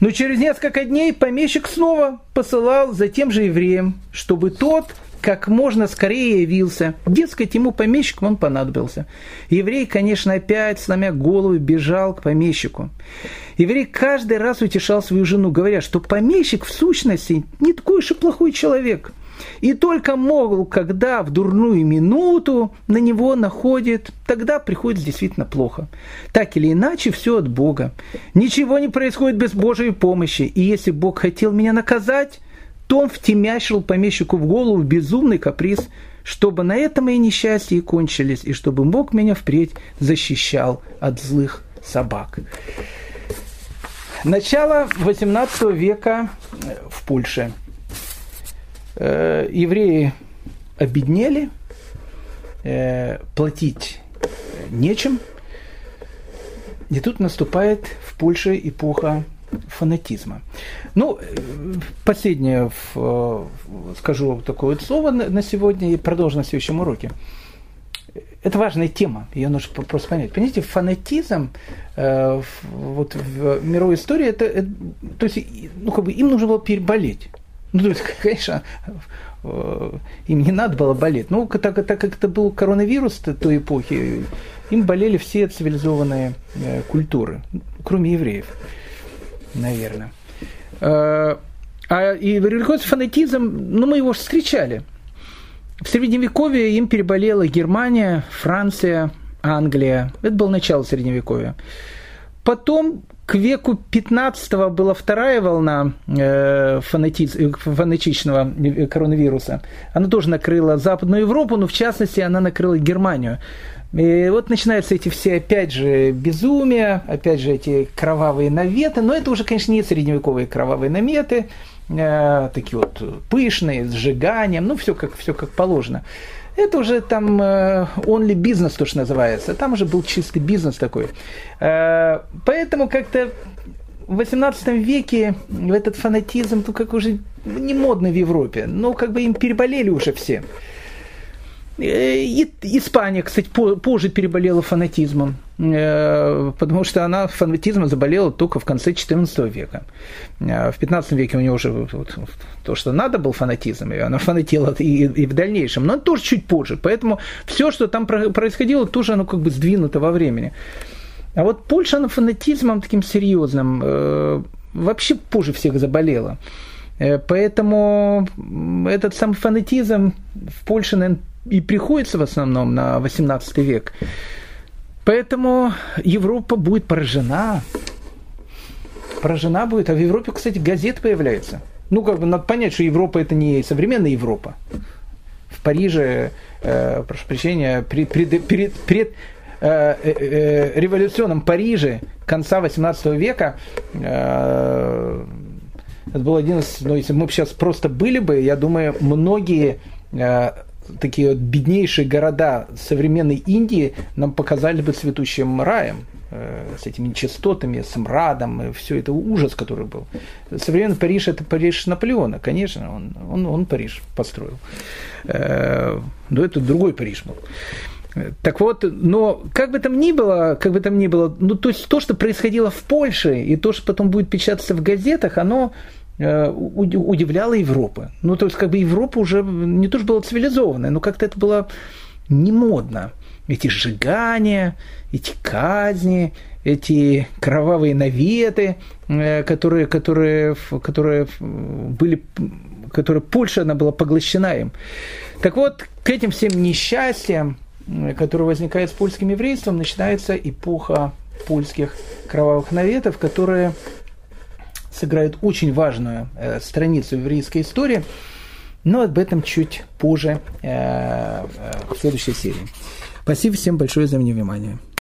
Но через несколько дней помещик снова посылал за тем же евреем, чтобы тот как можно скорее явился. Дескать, ему помещиком он понадобился. Еврей, конечно, опять, сломя голову, бежал к помещику. Еврей каждый раз утешал свою жену, говоря, что помещик в сущности не такой уж и плохой человек – и только мол, когда в дурную минуту на него находит, тогда приходит действительно плохо. Так или иначе, все от Бога. Ничего не происходит без Божьей помощи. И если Бог хотел меня наказать, то он втемящил помещику в голову безумный каприз, чтобы на этом мои несчастья и кончились, и чтобы Бог меня впредь защищал от злых собак. Начало XVIII века в Польше – э, евреи обеднели, э, платить нечем. И тут наступает в Польше эпоха фанатизма. Ну, последнее в, скажу такое слово на сегодня и продолжу на следующем уроке. Это важная тема, ее нужно просто понять. Понимаете, фанатизм э, вот в мировой истории, это, это, то есть, ну, как бы им нужно было переболеть. Ну, то есть, конечно, э, им не надо было болеть. Ну, так, так как это был коронавирус той эпохи, им болели все цивилизованные э, культуры, кроме евреев, наверное. Э, а и религиозный фанатизм, ну, мы его встречали. В Средневековье им переболела Германия, Франция, Англия. Это было начало Средневековья. Потом к веку 15 была вторая волна э, фанати... фанатичного коронавируса. Она тоже накрыла Западную Европу, но в частности она накрыла Германию. И вот начинаются эти все, опять же, безумия, опять же, эти кровавые наветы. Но это уже, конечно, не средневековые кровавые наметы, э, такие вот пышные, с сжиганием, ну, все как, все как положено. Это уже там э, only бизнес, то, что называется. Там уже был чистый бизнес такой. Э, поэтому как-то в 18 веке этот фанатизм, ну, как уже не модно в Европе. Но как бы им переболели уже все. И Испания, кстати, позже переболела фанатизмом, потому что она фанатизмом заболела только в конце XIV века. В XV веке у нее уже вот, то, что надо, был фанатизм, и она фанатела и, и в дальнейшем, но тоже чуть позже. Поэтому все, что там происходило, тоже оно как бы сдвинуто во времени. А вот Польша, она фанатизмом таким серьезным э, вообще позже всех заболела. Э, поэтому этот сам фанатизм в Польше, наверное, и приходится в основном на 18 век. Поэтому Европа будет поражена. Поражена будет. А в Европе, кстати, газет появляется. Ну, как бы надо понять, что Европа это не современная Европа. В Париже, э, прошу прощения, пред, пред, пред, пред э, э, э революционном Париже конца 18 века э, это был один из, ну, если бы мы сейчас просто были бы, я думаю, многие э, такие вот беднейшие города современной Индии нам показали бы цветущим раем э, с этими нечистотами, с мрадом, и все это ужас, который был. Современный Париж – это Париж Наполеона, конечно, он, он, он Париж построил. Э, но это другой Париж был. Так вот, но как бы там ни было, как бы там ни было, ну то есть то, что происходило в Польше, и то, что потом будет печататься в газетах, оно удивляла Европа. Ну, то есть, как бы Европа уже не то, что была цивилизованная, но как-то это было не модно. Эти сжигания, эти казни, эти кровавые наветы, э, которые, которые, которые были, которые Польша, она была поглощена им. Так вот, к этим всем несчастьям, э, которые возникают с польским еврейством, начинается эпоха польских кровавых наветов, которые сыграют очень важную э, страницу еврейской истории, но об этом чуть позже э, э, в следующей серии. Спасибо всем большое за внимание.